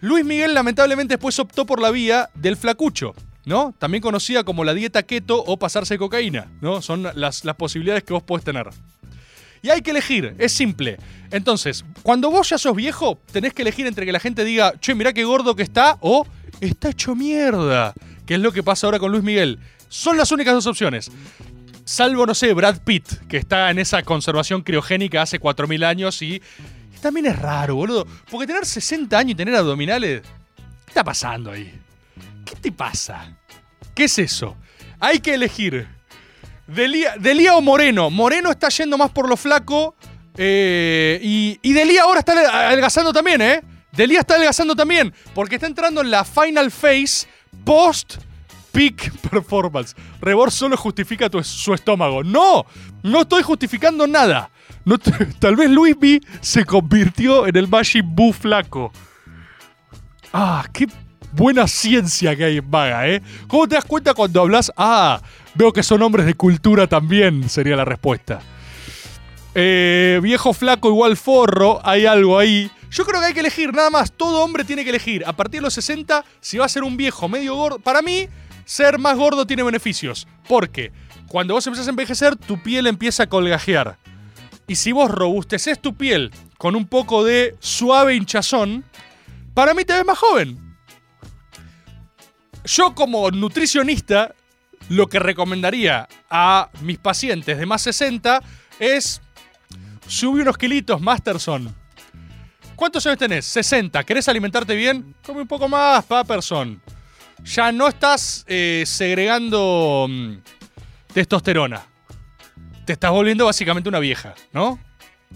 Speaker 8: Luis Miguel lamentablemente después optó por la vía del flacucho, ¿no? También conocida como la dieta keto o pasarse cocaína, ¿no? Son las, las posibilidades que vos podés tener. Y hay que elegir, es simple. Entonces, cuando vos ya sos viejo, tenés que elegir entre que la gente diga, che, mirá qué gordo que está, o está hecho mierda. Que es lo que pasa ahora con Luis Miguel. Son las únicas dos opciones. Salvo, no sé, Brad Pitt, que está en esa conservación criogénica hace 4.000 años y también es raro, boludo. Porque tener 60 años y tener abdominales, ¿qué está pasando ahí? ¿Qué te pasa? ¿Qué es eso? Hay que elegir. Delía, Delía o Moreno. Moreno está yendo más por lo flaco. eh, y, y Delía ahora está adelgazando también, ¿eh? Delía está adelgazando también. Porque está entrando en la final phase post peak performance. Rebor solo justifica tu- su estómago. No, no estoy justificando nada. Tal vez Luis B se convirtió en el Majin Buu flaco. Ah, qué buena ciencia que hay en Vaga, ¿eh? ¿Cómo te das cuenta cuando hablas? Ah, veo que son hombres de cultura también, sería la respuesta. Eh, viejo flaco igual forro, hay algo ahí. Yo creo que hay que elegir, nada más. Todo hombre tiene que elegir. A partir de los 60, si va a ser un viejo medio gordo. Para mí, ser más gordo tiene beneficios. Porque cuando vos empezás a envejecer, tu piel empieza a colgajear. Y si vos robusteces tu piel con un poco de suave hinchazón, para mí te ves más joven. Yo como nutricionista, lo que recomendaría a mis pacientes de más 60 es subir unos kilitos, Masterson. ¿Cuántos años tenés? 60. ¿Querés alimentarte bien? Come un poco más, Paperson. Ya no estás eh, segregando mm, testosterona. Te estás volviendo básicamente una vieja, ¿no?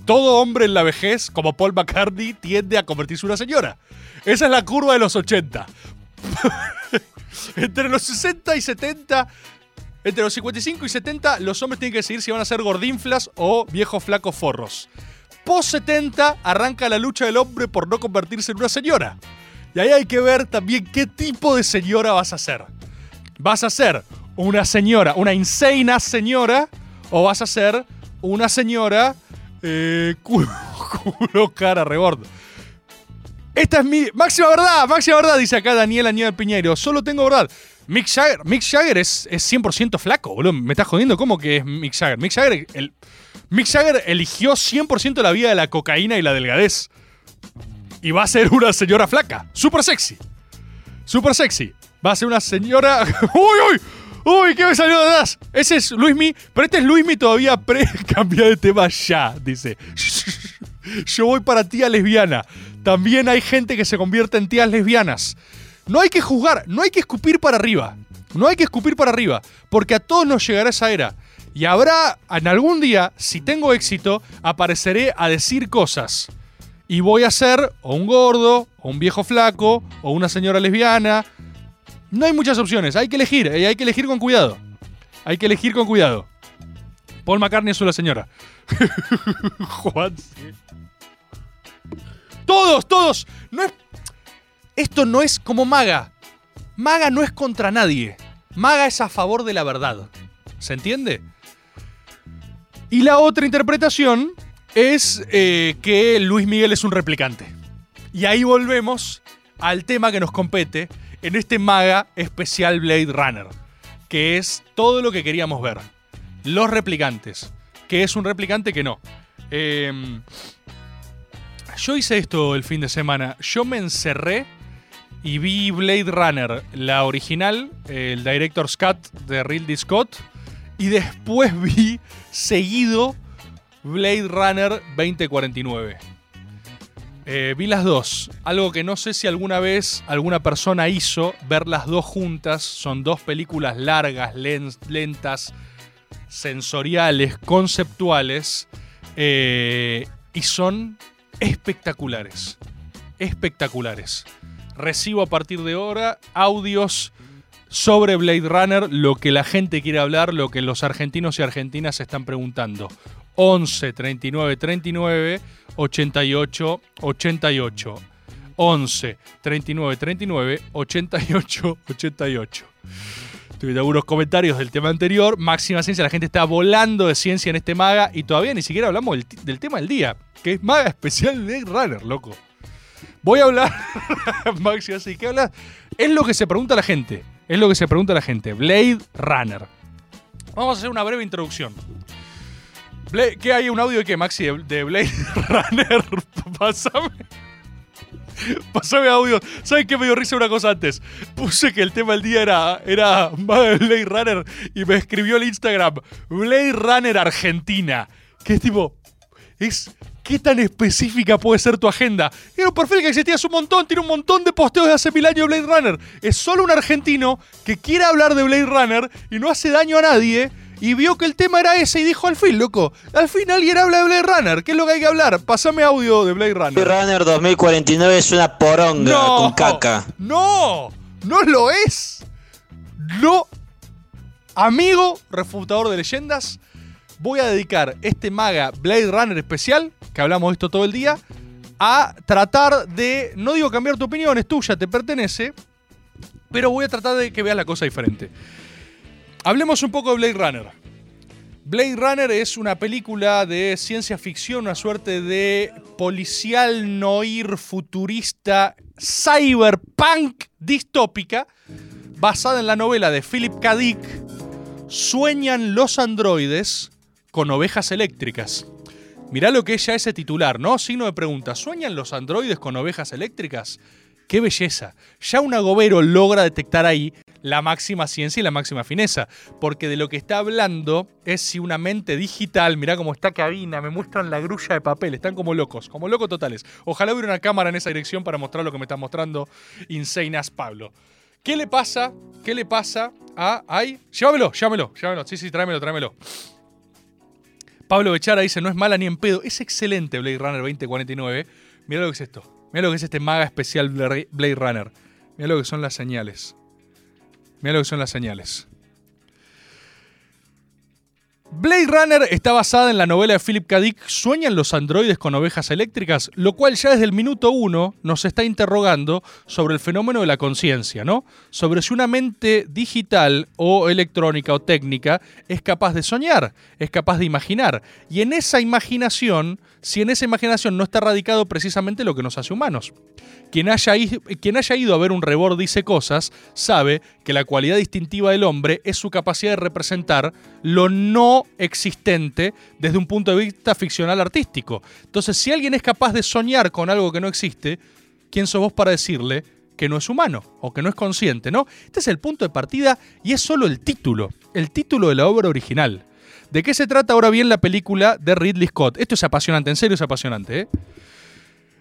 Speaker 8: Todo hombre en la vejez, como Paul McCartney, tiende a convertirse en una señora. Esa es la curva de los 80. entre los 60 y 70, entre los 55 y 70, los hombres tienen que decidir si van a ser gordinflas o viejos flacos forros. Post 70 arranca la lucha del hombre por no convertirse en una señora. Y ahí hay que ver también qué tipo de señora vas a ser. ¿Vas a ser una señora, una insana señora? ¿O vas a ser una señora eh, culo, culo, cara, rebord? Esta es mi máxima verdad, máxima verdad, dice acá Daniel Aníbal Piñeiro. Solo tengo verdad. Mick Jagger, Mick Jagger es, es 100% flaco, boludo. Me estás jodiendo. ¿Cómo que es Mick Jagger? Mick Jagger, el, Mick Jagger eligió 100% la vida de la cocaína y la delgadez. Y va a ser una señora flaca. Súper sexy. Súper sexy. Va a ser una señora. ¡Uy, uy! ¡Uy, qué me salió de atrás! Ese es Luismi, pero este es Luismi todavía pre. Cambia de tema ya, dice. Yo voy para tía lesbiana. También hay gente que se convierte en tías lesbianas. No hay que juzgar, no hay que escupir para arriba. No hay que escupir para arriba, porque a todos nos llegará esa era. Y habrá, en algún día, si tengo éxito, apareceré a decir cosas. Y voy a ser o un gordo, o un viejo flaco, o una señora lesbiana. No hay muchas opciones, hay que elegir, y hay que elegir con cuidado. Hay que elegir con cuidado. Paul McCartney es una señora. Juan. Todos, todos. No es... Esto no es como Maga. Maga no es contra nadie. Maga es a favor de la verdad. ¿Se entiende? Y la otra interpretación es eh, que Luis Miguel es un replicante. Y ahí volvemos al tema que nos compete en este Maga especial Blade Runner, que es todo lo que queríamos ver. Los replicantes. Que es un replicante que no. Eh, yo hice esto el fin de semana. Yo me encerré y vi Blade Runner, la original, el Director's Cut de Ridley Scott. Y después vi seguido Blade Runner 2049. Eh, vi las dos. Algo que no sé si alguna vez alguna persona hizo, ver las dos juntas. Son dos películas largas, len- lentas, sensoriales, conceptuales. eh, y son espectaculares. Espectaculares. Recibo a partir de ahora audios sobre Blade Runner, lo que la gente quiere hablar, lo que los argentinos y argentinas se están preguntando. 11 39 39 88 88. 11 39 39 88 88. Tuve algunos comentarios del tema anterior. Máxima ciencia, la gente está volando de ciencia en este maga y todavía ni siquiera hablamos del, del tema del día, que es maga especial Blade Runner, loco. Voy a hablar, Maxi, así que habla. Es lo que se pregunta la gente. Es lo que se pregunta la gente. Blade Runner. Vamos a hacer una breve introducción. ¿Qué hay un audio de qué, Maxi? De, de Blade Runner. Pásame. Pásame audio. ¿Saben qué me dio risa una cosa antes? Puse que el tema del día era, era Blade Runner y me escribió el Instagram Blade Runner Argentina. Que es tipo. Es. ¿Qué tan específica puede ser tu agenda? Era un perfil que existía un montón, tiene un montón de posteos de hace mil años de Blade Runner. Es solo un argentino que quiere hablar de Blade Runner y no hace daño a nadie. Y vio que el tema era ese y dijo al fin, loco. Al fin alguien habla de Blade Runner. ¿Qué es lo que hay que hablar? Pásame audio de Blade Runner.
Speaker 5: Blade Runner 2049 es una poronga
Speaker 8: No.
Speaker 5: con caca.
Speaker 8: ¡No! ¡No lo es! No. Amigo refutador de leyendas, voy a dedicar este maga Blade Runner especial, que hablamos de esto todo el día, a tratar de, no digo cambiar tu opinión, es tuya, te pertenece, pero voy a tratar de que veas la cosa diferente. Hablemos un poco de Blade Runner. Blade Runner es una película de ciencia ficción, una suerte de policial noir futurista cyberpunk distópica basada en la novela de Philip K. Dick Sueñan los androides con ovejas eléctricas. Mirá lo que es ya ese titular, ¿no? Signo de pregunta. ¿Sueñan los androides con ovejas eléctricas? ¡Qué belleza! Ya un agobero logra detectar ahí la máxima ciencia y la máxima fineza. Porque de lo que está hablando es si una mente digital, mirá cómo está cabina, me muestran la grulla de papel, están como locos, como locos totales. Ojalá hubiera una cámara en esa dirección para mostrar lo que me está mostrando Insane as Pablo. ¿Qué le pasa? ¿Qué le pasa a. Ay, llévamelo, llévamelo, llévamelo. Sí, sí, tráemelo, tráemelo. Pablo Bechara dice: No es mala ni en pedo. Es excelente Blade Runner 2049. Mira lo que es esto. Mira lo que es este maga especial Bla- Blade Runner. Mira lo que son las señales. Mira lo que son las señales. Blade Runner está basada en la novela de Philip K. Dick ¿Sueñan los androides con ovejas eléctricas? Lo cual ya desde el minuto uno nos está interrogando sobre el fenómeno de la conciencia, ¿no? Sobre si una mente digital o electrónica o técnica es capaz de soñar, es capaz de imaginar. Y en esa imaginación, si en esa imaginación no está radicado precisamente lo que nos hace humanos. Quien haya, ido a ver un rebord dice cosas, sabe que la cualidad distintiva del hombre es su capacidad de representar lo no existente desde un punto de vista ficcional artístico. Entonces, si alguien es capaz de soñar con algo que no existe, ¿quién sos vos para decirle que no es humano o que no es consciente, no? Este es el punto de partida y es solo el título, el título de la obra original. ¿De qué se trata ahora bien la película de Ridley Scott? Esto es apasionante, en serio es apasionante, ¿eh?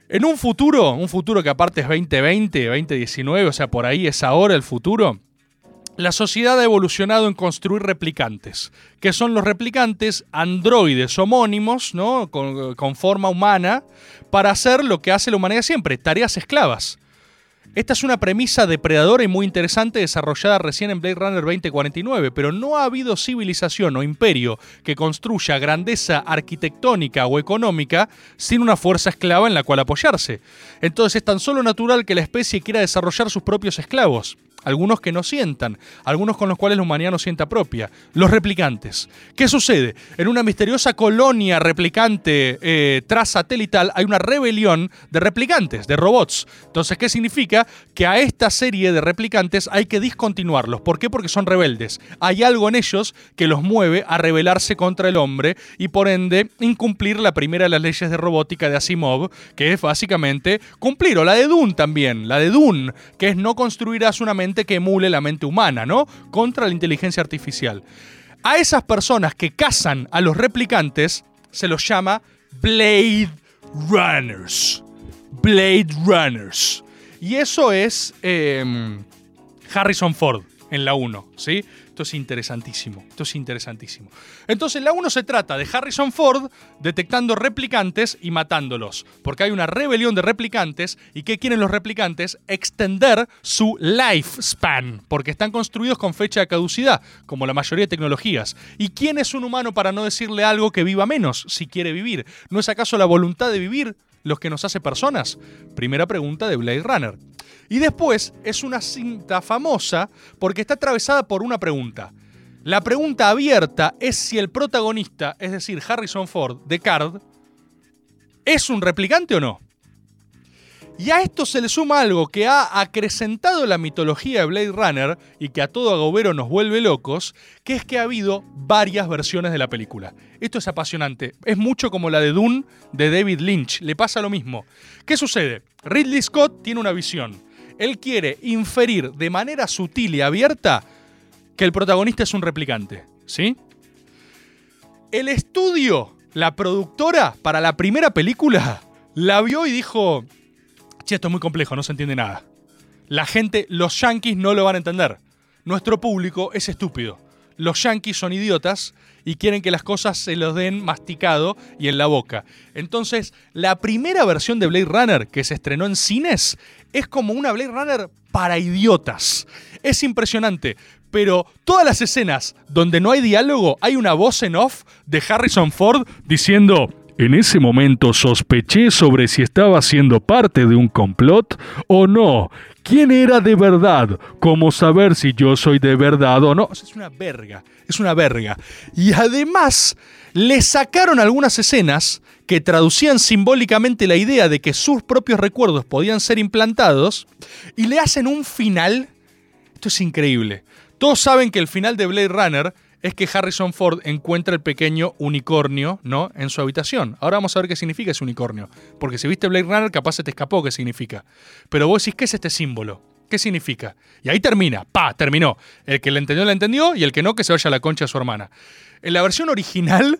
Speaker 8: En un futuro, un futuro que aparte es 2020, 2019, o sea, por ahí es ahora el futuro, la sociedad ha evolucionado en construir replicantes, que son los replicantes androides homónimos, ¿no? Con, con forma humana, para hacer lo que hace la humanidad siempre, tareas esclavas. Esta es una premisa depredadora y muy interesante desarrollada recién en Blade Runner 2049, pero no ha habido civilización o imperio que construya grandeza arquitectónica o económica sin una fuerza esclava en la cual apoyarse. Entonces es tan solo natural que la especie quiera desarrollar sus propios esclavos. Algunos que no sientan, algunos con los cuales la humanidad no sienta propia. Los replicantes. ¿Qué sucede? En una misteriosa colonia replicante eh, transatelital hay una rebelión de replicantes, de robots. Entonces, ¿qué significa? Que a esta serie de replicantes hay que discontinuarlos. ¿Por qué? Porque son rebeldes. Hay algo en ellos que los mueve a rebelarse contra el hombre y por ende incumplir la primera de las leyes de robótica de Asimov, que es básicamente cumplir, o la de Dune también, la de Dune, que es no construirás una mente que emule la mente humana, ¿no? Contra la inteligencia artificial. A esas personas que cazan a los replicantes se los llama Blade Runners. Blade Runners. Y eso es em, Harrison Ford en la 1, ¿sí? Esto es interesantísimo, esto es interesantísimo. Entonces, la 1 se trata de Harrison Ford detectando replicantes y matándolos, porque hay una rebelión de replicantes y ¿qué quieren los replicantes? Extender su lifespan, porque están construidos con fecha de caducidad, como la mayoría de tecnologías. ¿Y quién es un humano para no decirle algo que viva menos si quiere vivir? ¿No es acaso la voluntad de vivir los que nos hace personas? Primera pregunta de Blade Runner. Y después es una cinta famosa porque está atravesada por una pregunta. La pregunta abierta es si el protagonista, es decir, Harrison Ford, de Card, ¿es un replicante o no? Y a esto se le suma algo que ha acrecentado la mitología de Blade Runner y que a todo agobero nos vuelve locos, que es que ha habido varias versiones de la película. Esto es apasionante. Es mucho como la de Dune de David Lynch. Le pasa lo mismo. ¿Qué sucede? Ridley Scott tiene una visión. Él quiere inferir de manera sutil y abierta que el protagonista es un replicante. ¿Sí? El estudio, la productora, para la primera película, la vio y dijo, che, esto es muy complejo, no se entiende nada. La gente, los yankees no lo van a entender. Nuestro público es estúpido. Los yankees son idiotas y quieren que las cosas se los den masticado y en la boca. Entonces, la primera versión de Blade Runner que se estrenó en cines es como una Blade Runner para idiotas. Es impresionante, pero todas las escenas donde no hay diálogo, hay una voz en off de Harrison Ford diciendo, en ese momento sospeché sobre si estaba siendo parte de un complot o no. ¿Quién era de verdad? ¿Cómo saber si yo soy de verdad o no? Es una verga, es una verga. Y además le sacaron algunas escenas que traducían simbólicamente la idea de que sus propios recuerdos podían ser implantados y le hacen un final. Esto es increíble. Todos saben que el final de Blade Runner es que Harrison Ford encuentra el pequeño unicornio, ¿no? En su habitación. Ahora vamos a ver qué significa ese unicornio. Porque si viste Blade Runner, capaz se te escapó qué significa. Pero vos decís, ¿qué es este símbolo? ¿Qué significa? Y ahí termina. Pa, terminó. El que le entendió, le entendió. Y el que no, que se vaya a la concha de su hermana. En la versión original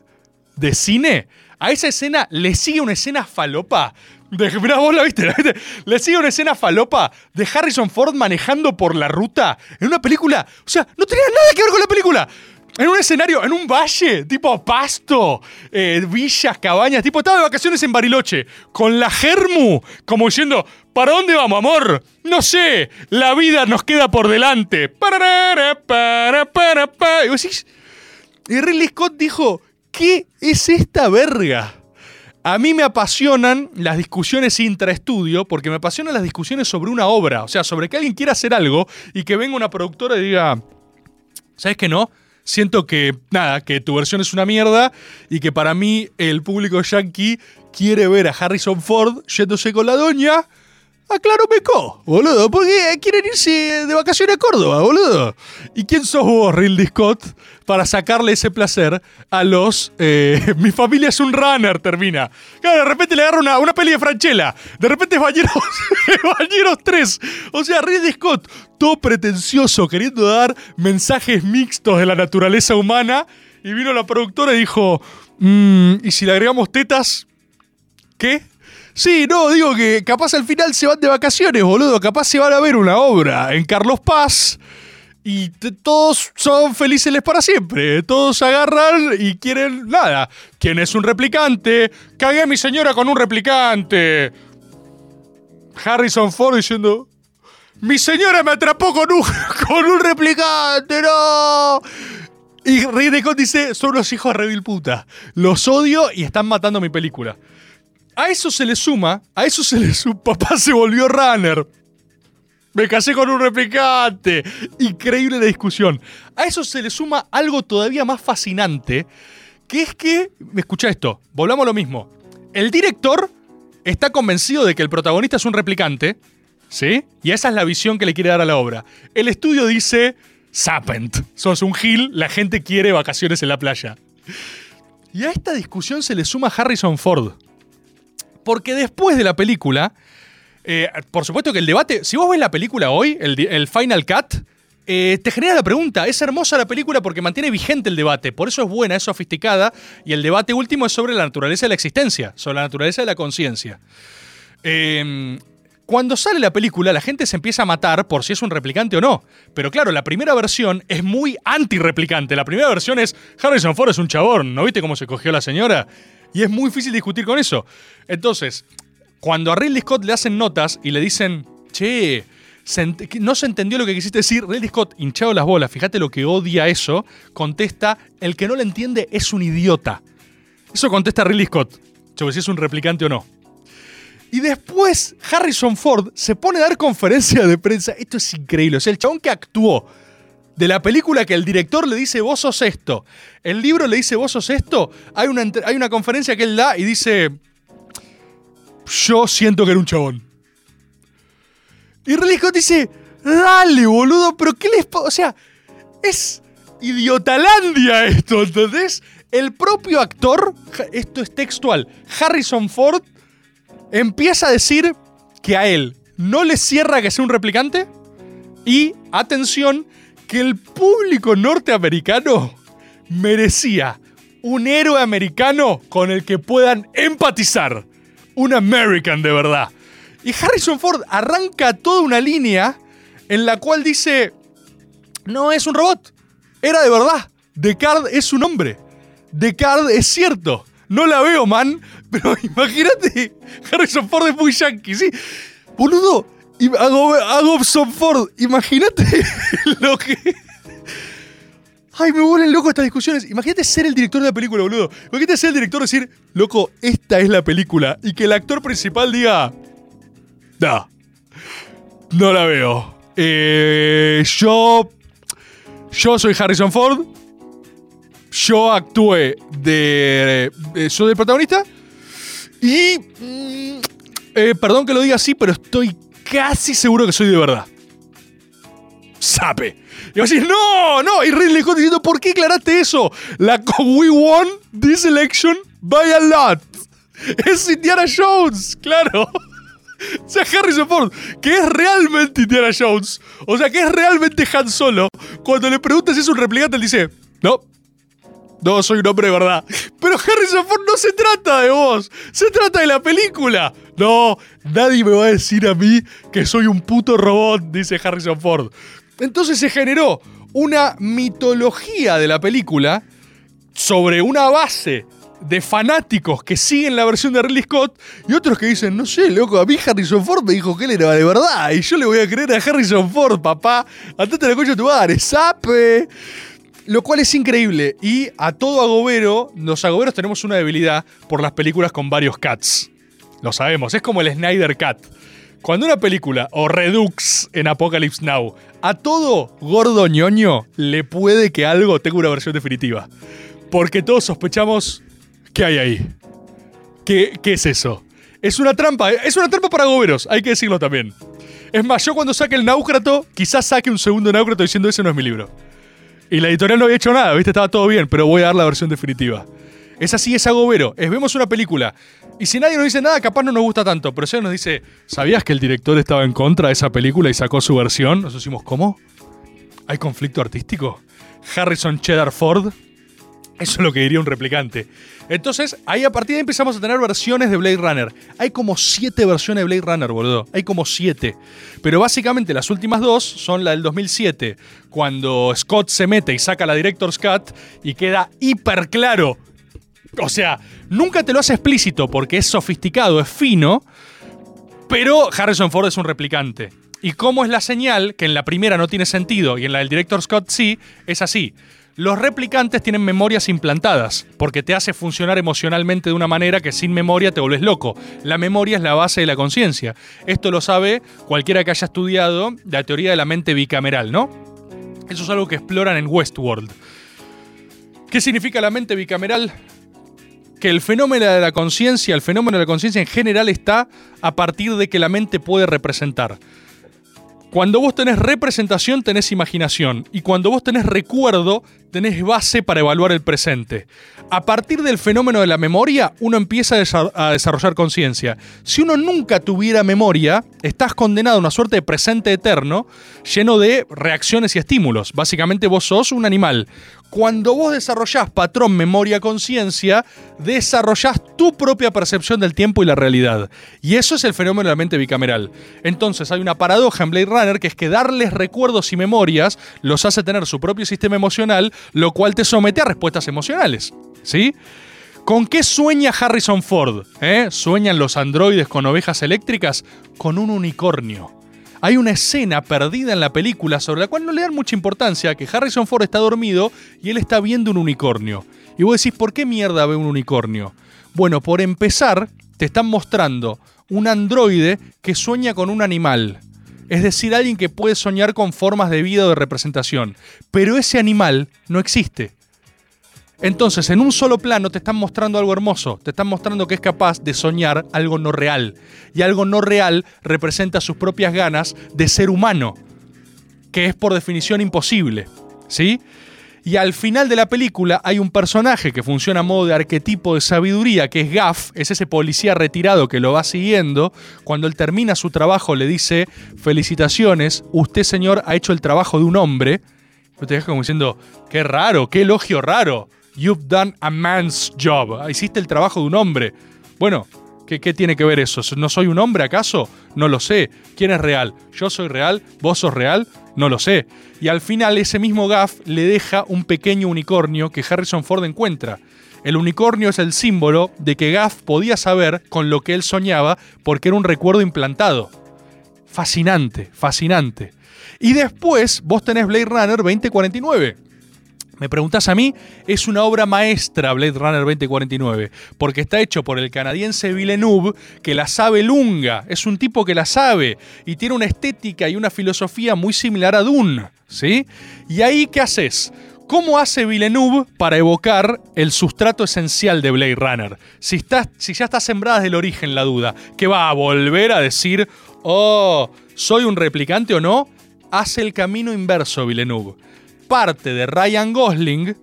Speaker 8: de cine, a esa escena le sigue una escena falopa. De, mirá, vos la viste, la viste. Le sigue una escena falopa de Harrison Ford manejando por la ruta en una película. O sea, no tenía nada que ver con la película. En un escenario, en un valle, tipo pasto, eh, villas, cabañas, tipo estaba de vacaciones en Bariloche, con la Germu, como diciendo, ¿para dónde vamos, amor? No sé, la vida nos queda por delante. Y vos decís, y Ridley Scott dijo, ¿qué es esta verga? A mí me apasionan las discusiones intraestudio porque me apasionan las discusiones sobre una obra, o sea, sobre que alguien quiera hacer algo y que venga una productora y diga, ¿sabes qué no? Siento que, nada, que tu versión es una mierda y que para mí el público yankee quiere ver a Harrison Ford yéndose con la doña a Claro Mecó, boludo, porque quieren irse de vacaciones a Córdoba, boludo. ¿Y quién sos vos, Ridley Scott, para sacarle ese placer a los... eh, mi familia es un runner, termina. Claro, de repente le agarra una, una peli de Franchella, de repente es Bañeros, Bañeros 3. O sea, Ridley Scott, todo pretencioso, queriendo dar mensajes mixtos de la naturaleza humana, y vino la productora y dijo, "Mm, ¿y si le agregamos tetas? ¿Qué? Sí, no, digo que capaz al final se van de vacaciones, boludo. Capaz se van a ver una obra en Carlos Paz y todos son felices para siempre. Todos agarran y quieren nada. ¿Quién es un replicante? Cagué a mi señora con un replicante. Harrison Ford diciendo... Mi señora me atrapó con un, con un replicante, no. Y Ridley Scott dice, son los hijos de Revil puta. Los odio y están matando mi película. A eso se le suma, a eso se le suma, papá se volvió runner. Me casé con un replicante. Increíble la discusión. A eso se le suma algo todavía más fascinante, que es que, escucha esto, volvamos a lo mismo. El director está convencido de que el protagonista es un replicante, ¿sí? Y esa es la visión que le quiere dar a la obra. El estudio dice, Sapent, sos un gil, la gente quiere vacaciones en la playa. Y a esta discusión se le suma Harrison Ford. Porque después de la película, eh, por supuesto que el debate, si vos ves la película hoy, el, Final Cut, eh, te genera la pregunta, es hermosa la película porque mantiene vigente el debate, por eso es buena, es sofisticada, y el debate último es sobre la naturaleza de la existencia, sobre la naturaleza de la conciencia. Eh, cuando sale la película, la gente se empieza a matar por si es un replicante o no. Pero claro, la primera versión es muy anti-replicante. La primera versión es Harrison Ford es un chabón, ¿no viste cómo se cogió la señora? Y es muy difícil discutir con eso. Entonces, cuando a Ridley Scott le hacen notas y le dicen, che, no se entendió lo que quisiste decir, Ridley Scott, hinchado las bolas, fíjate lo que odia eso, contesta, el que no lo entiende es un idiota. Eso contesta Ridley Scott, sobre si es un replicante o no. Y después Harrison Ford se pone a dar conferencia de prensa. Esto es increíble. O sea, el chabón que actuó de la película que el director le dice vos sos esto, el libro le dice vos sos esto, hay una, hay una conferencia que él da y dice yo siento que era un chabón. Y Ridley Scott dice, dale boludo, pero ¿qué les? O sea, es idiotalandia esto, ¿entendés? El propio actor, esto es textual, Harrison Ford empieza a decir que a él no le cierra que sea un replicante y, atención, que el público norteamericano merecía un héroe americano con el que puedan empatizar. Un American de verdad. Y Harrison Ford arranca toda una línea en la cual dice, no es un robot, era de verdad. Descartes es un hombre. Descartes es cierto. No la veo, man. Pero imagínate, Harrison Ford es muy yankee, ¿sí? Boludo, y a Go- a Gobson Ford, imagínate lo que... Ay, me vuelven loco estas discusiones. Imagínate ser el director de la película, boludo. Imagínate ser el director y decir, loco, esta es la película. Y que el actor principal diga, no, no la veo. Eh, yo, yo soy Harrison Ford. Yo actué de, de- soy el protagonista. Y, mm, eh, perdón que lo diga así, pero estoy casi seguro que soy de verdad. Sape. Y va a decir, no, no. Y Ridley Scott diciendo, ¿por qué aclaraste eso? La we won this election by a lot. Es Indiana Jones, claro. O sea, Harrison Ford, que es realmente Indiana Jones, o sea, que es realmente Han Solo, cuando le preguntas si es un replicante, él dice, no, no, soy un hombre de verdad. Pero Harrison Ford no se trata de vos, se trata de la película. No, nadie me va a decir a mí que soy un puto robot, dice Harrison Ford. Entonces se generó una mitología de la película sobre una base de fanáticos que siguen la versión de Ridley Scott y otros que dicen, no sé, loco, a mí Harrison Ford me dijo que él era de verdad y yo le voy a creer a Harrison Ford, papá. Andate la coña de tu madre, sape. Lo cual es increíble. Y a todo agobero, los agoberos tenemos una debilidad por las películas con varios cuts. Lo sabemos, es como el Snyder Cut. Cuando una película, o Redux en Apocalypse Now, a todo gordo ñoño le puede que algo tenga una versión definitiva. Porque todos sospechamos ¿Qué hay ahí? ¿Qué, qué es eso? Es una trampa, es una trampa para goberos, hay que decirlo también. Es más, yo cuando saque el náucrato, quizás saque un segundo náucrato diciendo ese no es mi libro. Y la editorial no había hecho nada, ¿viste? Estaba todo bien, pero voy a dar la versión definitiva. Es así, es agobero. Es vemos una película. Y si nadie nos dice nada, capaz no nos gusta tanto. Pero si nos dice, ¿sabías que el director estaba en contra de esa película y sacó su versión? Nos decimos, ¿cómo? ¿Hay conflicto artístico? Harrison Cheddar Ford. Eso es lo que diría un replicante. Entonces, ahí a partir de ahí empezamos a tener versiones de Blade Runner. Hay como siete versiones de Blade Runner, boludo. Hay como siete. Pero básicamente las últimas dos son la del 2007, cuando Scott se mete y saca la Director's Cut y queda hiper claro. O sea, nunca te lo hace explícito porque es sofisticado, es fino, pero Harrison Ford es un replicante. ¿Y cómo es la señal? Que en la primera no tiene sentido y en la del director Scott sí, es así. Los replicantes tienen memorias implantadas, porque te hace funcionar emocionalmente de una manera que sin memoria te volvés loco. La memoria es la base de la conciencia. Esto lo sabe cualquiera que haya estudiado la teoría de la mente bicameral, ¿no? Eso es algo que exploran en Westworld. ¿Qué significa la mente bicameral? que el fenómeno de la conciencia, el fenómeno de la conciencia en general está a partir de que la mente puede representar. Cuando vos tenés representación, tenés imaginación. Y cuando vos tenés recuerdo, tenés base para evaluar el presente. A partir del fenómeno de la memoria, uno empieza a desa- a desarrollar conciencia. Si uno nunca tuviera memoria, estás condenado a una suerte de presente eterno, lleno de reacciones y estímulos. Básicamente vos sos un animal. Cuando vos desarrollás patrón, memoria, conciencia, desarrollás tu propia percepción del tiempo y la realidad. Y eso es el fenómeno de la mente bicameral. Entonces hay una paradoja en Blade Runner que es que darles recuerdos y memorias los hace tener su propio sistema emocional, lo cual te somete a respuestas emocionales. ¿Sí? ¿Con qué sueña Harrison Ford? ¿Eh? ¿Sueñan los androides con ovejas eléctricas? Con un unicornio. Hay una escena perdida en la película sobre la cual no le dan mucha importancia, que Harrison Ford está dormido y él está viendo un unicornio. Y vos decís, ¿por qué mierda ve un unicornio? Bueno, por empezar, te están mostrando un androide que sueña con un animal. Es decir, alguien que puede soñar con formas de vida o de representación. Pero ese animal no existe. Entonces, en un solo plano te están mostrando algo hermoso, te están mostrando que es capaz de soñar algo no real. Y algo no real representa sus propias ganas de ser humano, que es por definición imposible. ¿Sí? Y al final de la película hay un personaje que funciona a modo de arquetipo de sabiduría, que es Gaff, es ese policía retirado que lo va siguiendo. Cuando él termina su trabajo le dice, felicitaciones, usted señor ha hecho el trabajo de un hombre. Y te como diciendo, qué raro, qué elogio raro. You've done a man's job. Hiciste el trabajo de un hombre. Bueno, ¿qué, qué tiene que ver eso? ¿No soy un hombre acaso? No lo sé. ¿Quién es real? ¿Yo soy real? ¿Vos sos real? No lo sé. Y al final ese mismo Gaff le deja un pequeño unicornio que Harrison Ford encuentra. El unicornio es el símbolo de que Gaff podía saber con lo que él soñaba porque era un recuerdo implantado. Fascinante, fascinante. Y después vos tenés Blade Runner 2049. Me preguntás a mí, es una obra maestra Blade Runner 2049, porque está hecho por el canadiense Villeneuve, que la sabe lunga, es un tipo que la sabe y tiene una estética y una filosofía muy similar a Dune, ¿sí? Y ahí, ¿qué haces? ¿Cómo hace Villeneuve para evocar el sustrato esencial de Blade Runner? Si, está, si ya está sembrada desde el origen la duda, ¿que va a volver a decir, oh, soy un replicante o no? Hace el camino inverso Villeneuve parte de Ryan Gosling,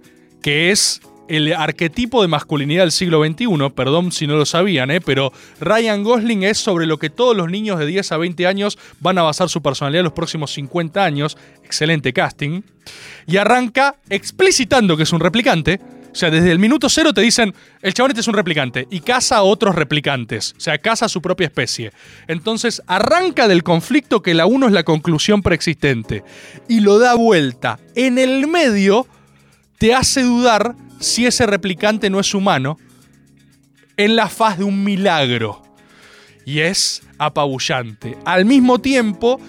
Speaker 8: que es el arquetipo de masculinidad del siglo XXI, perdón si no lo sabían, ¿eh? pero Ryan Gosling es sobre lo que todos los niños de 10 a 20 años van a basar su personalidad en los próximos 50 años. Excelente casting. Y arranca explicitando que es un replicante. O sea, desde el minuto cero te dicen, el chabón este es un replicante y caza a otros replicantes. O sea, caza a su propia especie. Entonces arranca del conflicto que la uno es la conclusión preexistente y lo da vuelta. En el medio te hace dudar si ese replicante no es humano en la faz de un milagro. Y es apabullante. Al mismo tiempo,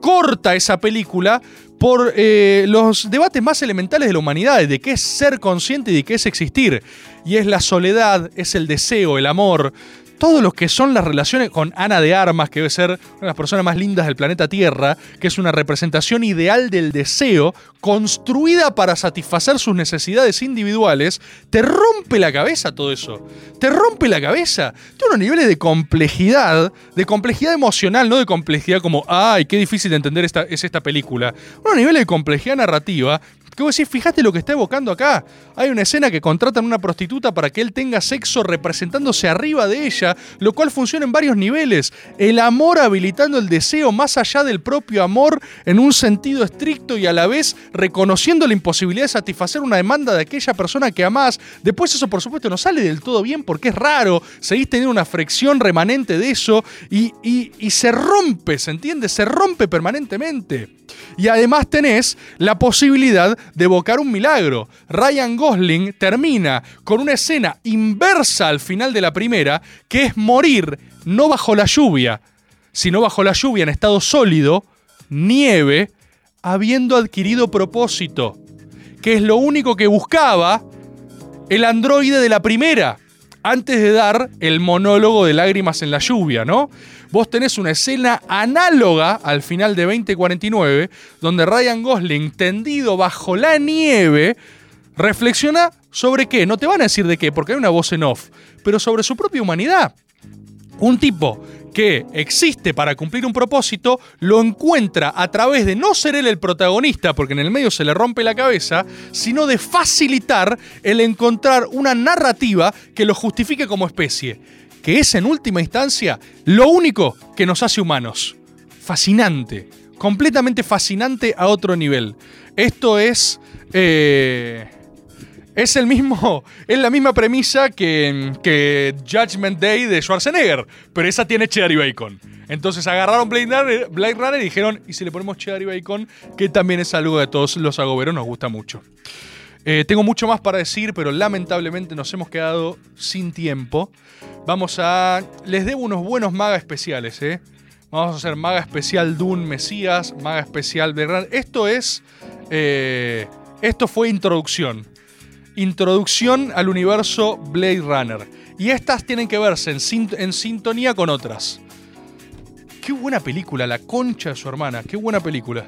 Speaker 8: corta esa película por eh, los debates más elementales de la humanidad, de qué es ser consciente y de qué es existir. Y es la soledad, es el deseo, el amor, todo lo que son las relaciones con Ana de Armas, que debe ser una de las personas más lindas del planeta Tierra, que es una representación ideal del deseo, construida para satisfacer sus necesidades individuales, te rompe la cabeza todo eso. Te rompe la cabeza. Tiene unos niveles de complejidad, de complejidad emocional, no de complejidad como, ay, qué difícil de entender esta, es esta película. Unos niveles de complejidad narrativa que vos decís, fíjate lo que está evocando acá. Hay una escena que contratan a una prostituta para que él tenga sexo representándose arriba de ella, lo cual funciona en varios niveles. El amor habilitando el deseo más allá del propio amor en un sentido estricto y a la vez reconociendo la imposibilidad de satisfacer una demanda de aquella persona que amás. Después eso por supuesto no sale del todo bien porque es raro, seguís teniendo una fricción remanente de eso y, y, y se rompe, ¿se entiende? Se rompe permanentemente. Y además tenés la posibilidad de evocar un milagro. Ryan Gosling termina con una escena inversa al final de la primera, que es morir no bajo la lluvia, sino bajo la lluvia en estado sólido, nieve, habiendo adquirido propósito, que es lo único que buscaba el androide de la primera, antes de dar el monólogo de lágrimas en la lluvia, ¿no? Vos tenés una escena análoga al final de 2049, donde Ryan Gosling, tendido bajo la nieve, reflexiona sobre qué. No te van a decir de qué, porque hay una voz en off, pero sobre su propia humanidad. Un tipo que existe para cumplir un propósito, lo encuentra a través de no ser él el protagonista, porque en el medio se le rompe la cabeza, sino de facilitar el encontrar una narrativa que lo justifique como especie, que es en última instancia lo único que nos hace humanos. Fascinante, completamente fascinante a otro nivel. Esto es... eh, es el mismo. Es la misma premisa que, que Judgment Day de Schwarzenegger. Pero esa tiene cheddar y bacon. Entonces agarraron Blade Runner, Blade Runner y dijeron, ¿y si le ponemos cheddar y bacon? Que también es algo a todos los agoberos nos gusta mucho. Eh, tengo mucho más para decir, pero lamentablemente nos hemos quedado sin tiempo. Vamos a. Les debo unos buenos maga especiales, ¿eh? Vamos a hacer maga especial Dune Mesías, maga especial Runner. Esto es. eh, esto fue introducción. introducción al universo Blade Runner. Y estas tienen que verse en, sin- en sintonía con otras. Qué buena película, La concha de su hermana. Qué buena película.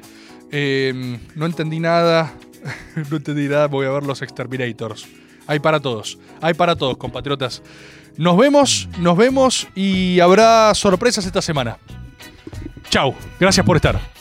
Speaker 8: Eh, no entendí nada. no entendí nada. Voy a ver los Exterminators. Hay para todos. Hay para todos, compatriotas. Nos vemos, nos vemos y habrá sorpresas esta semana. Chau. Gracias por estar.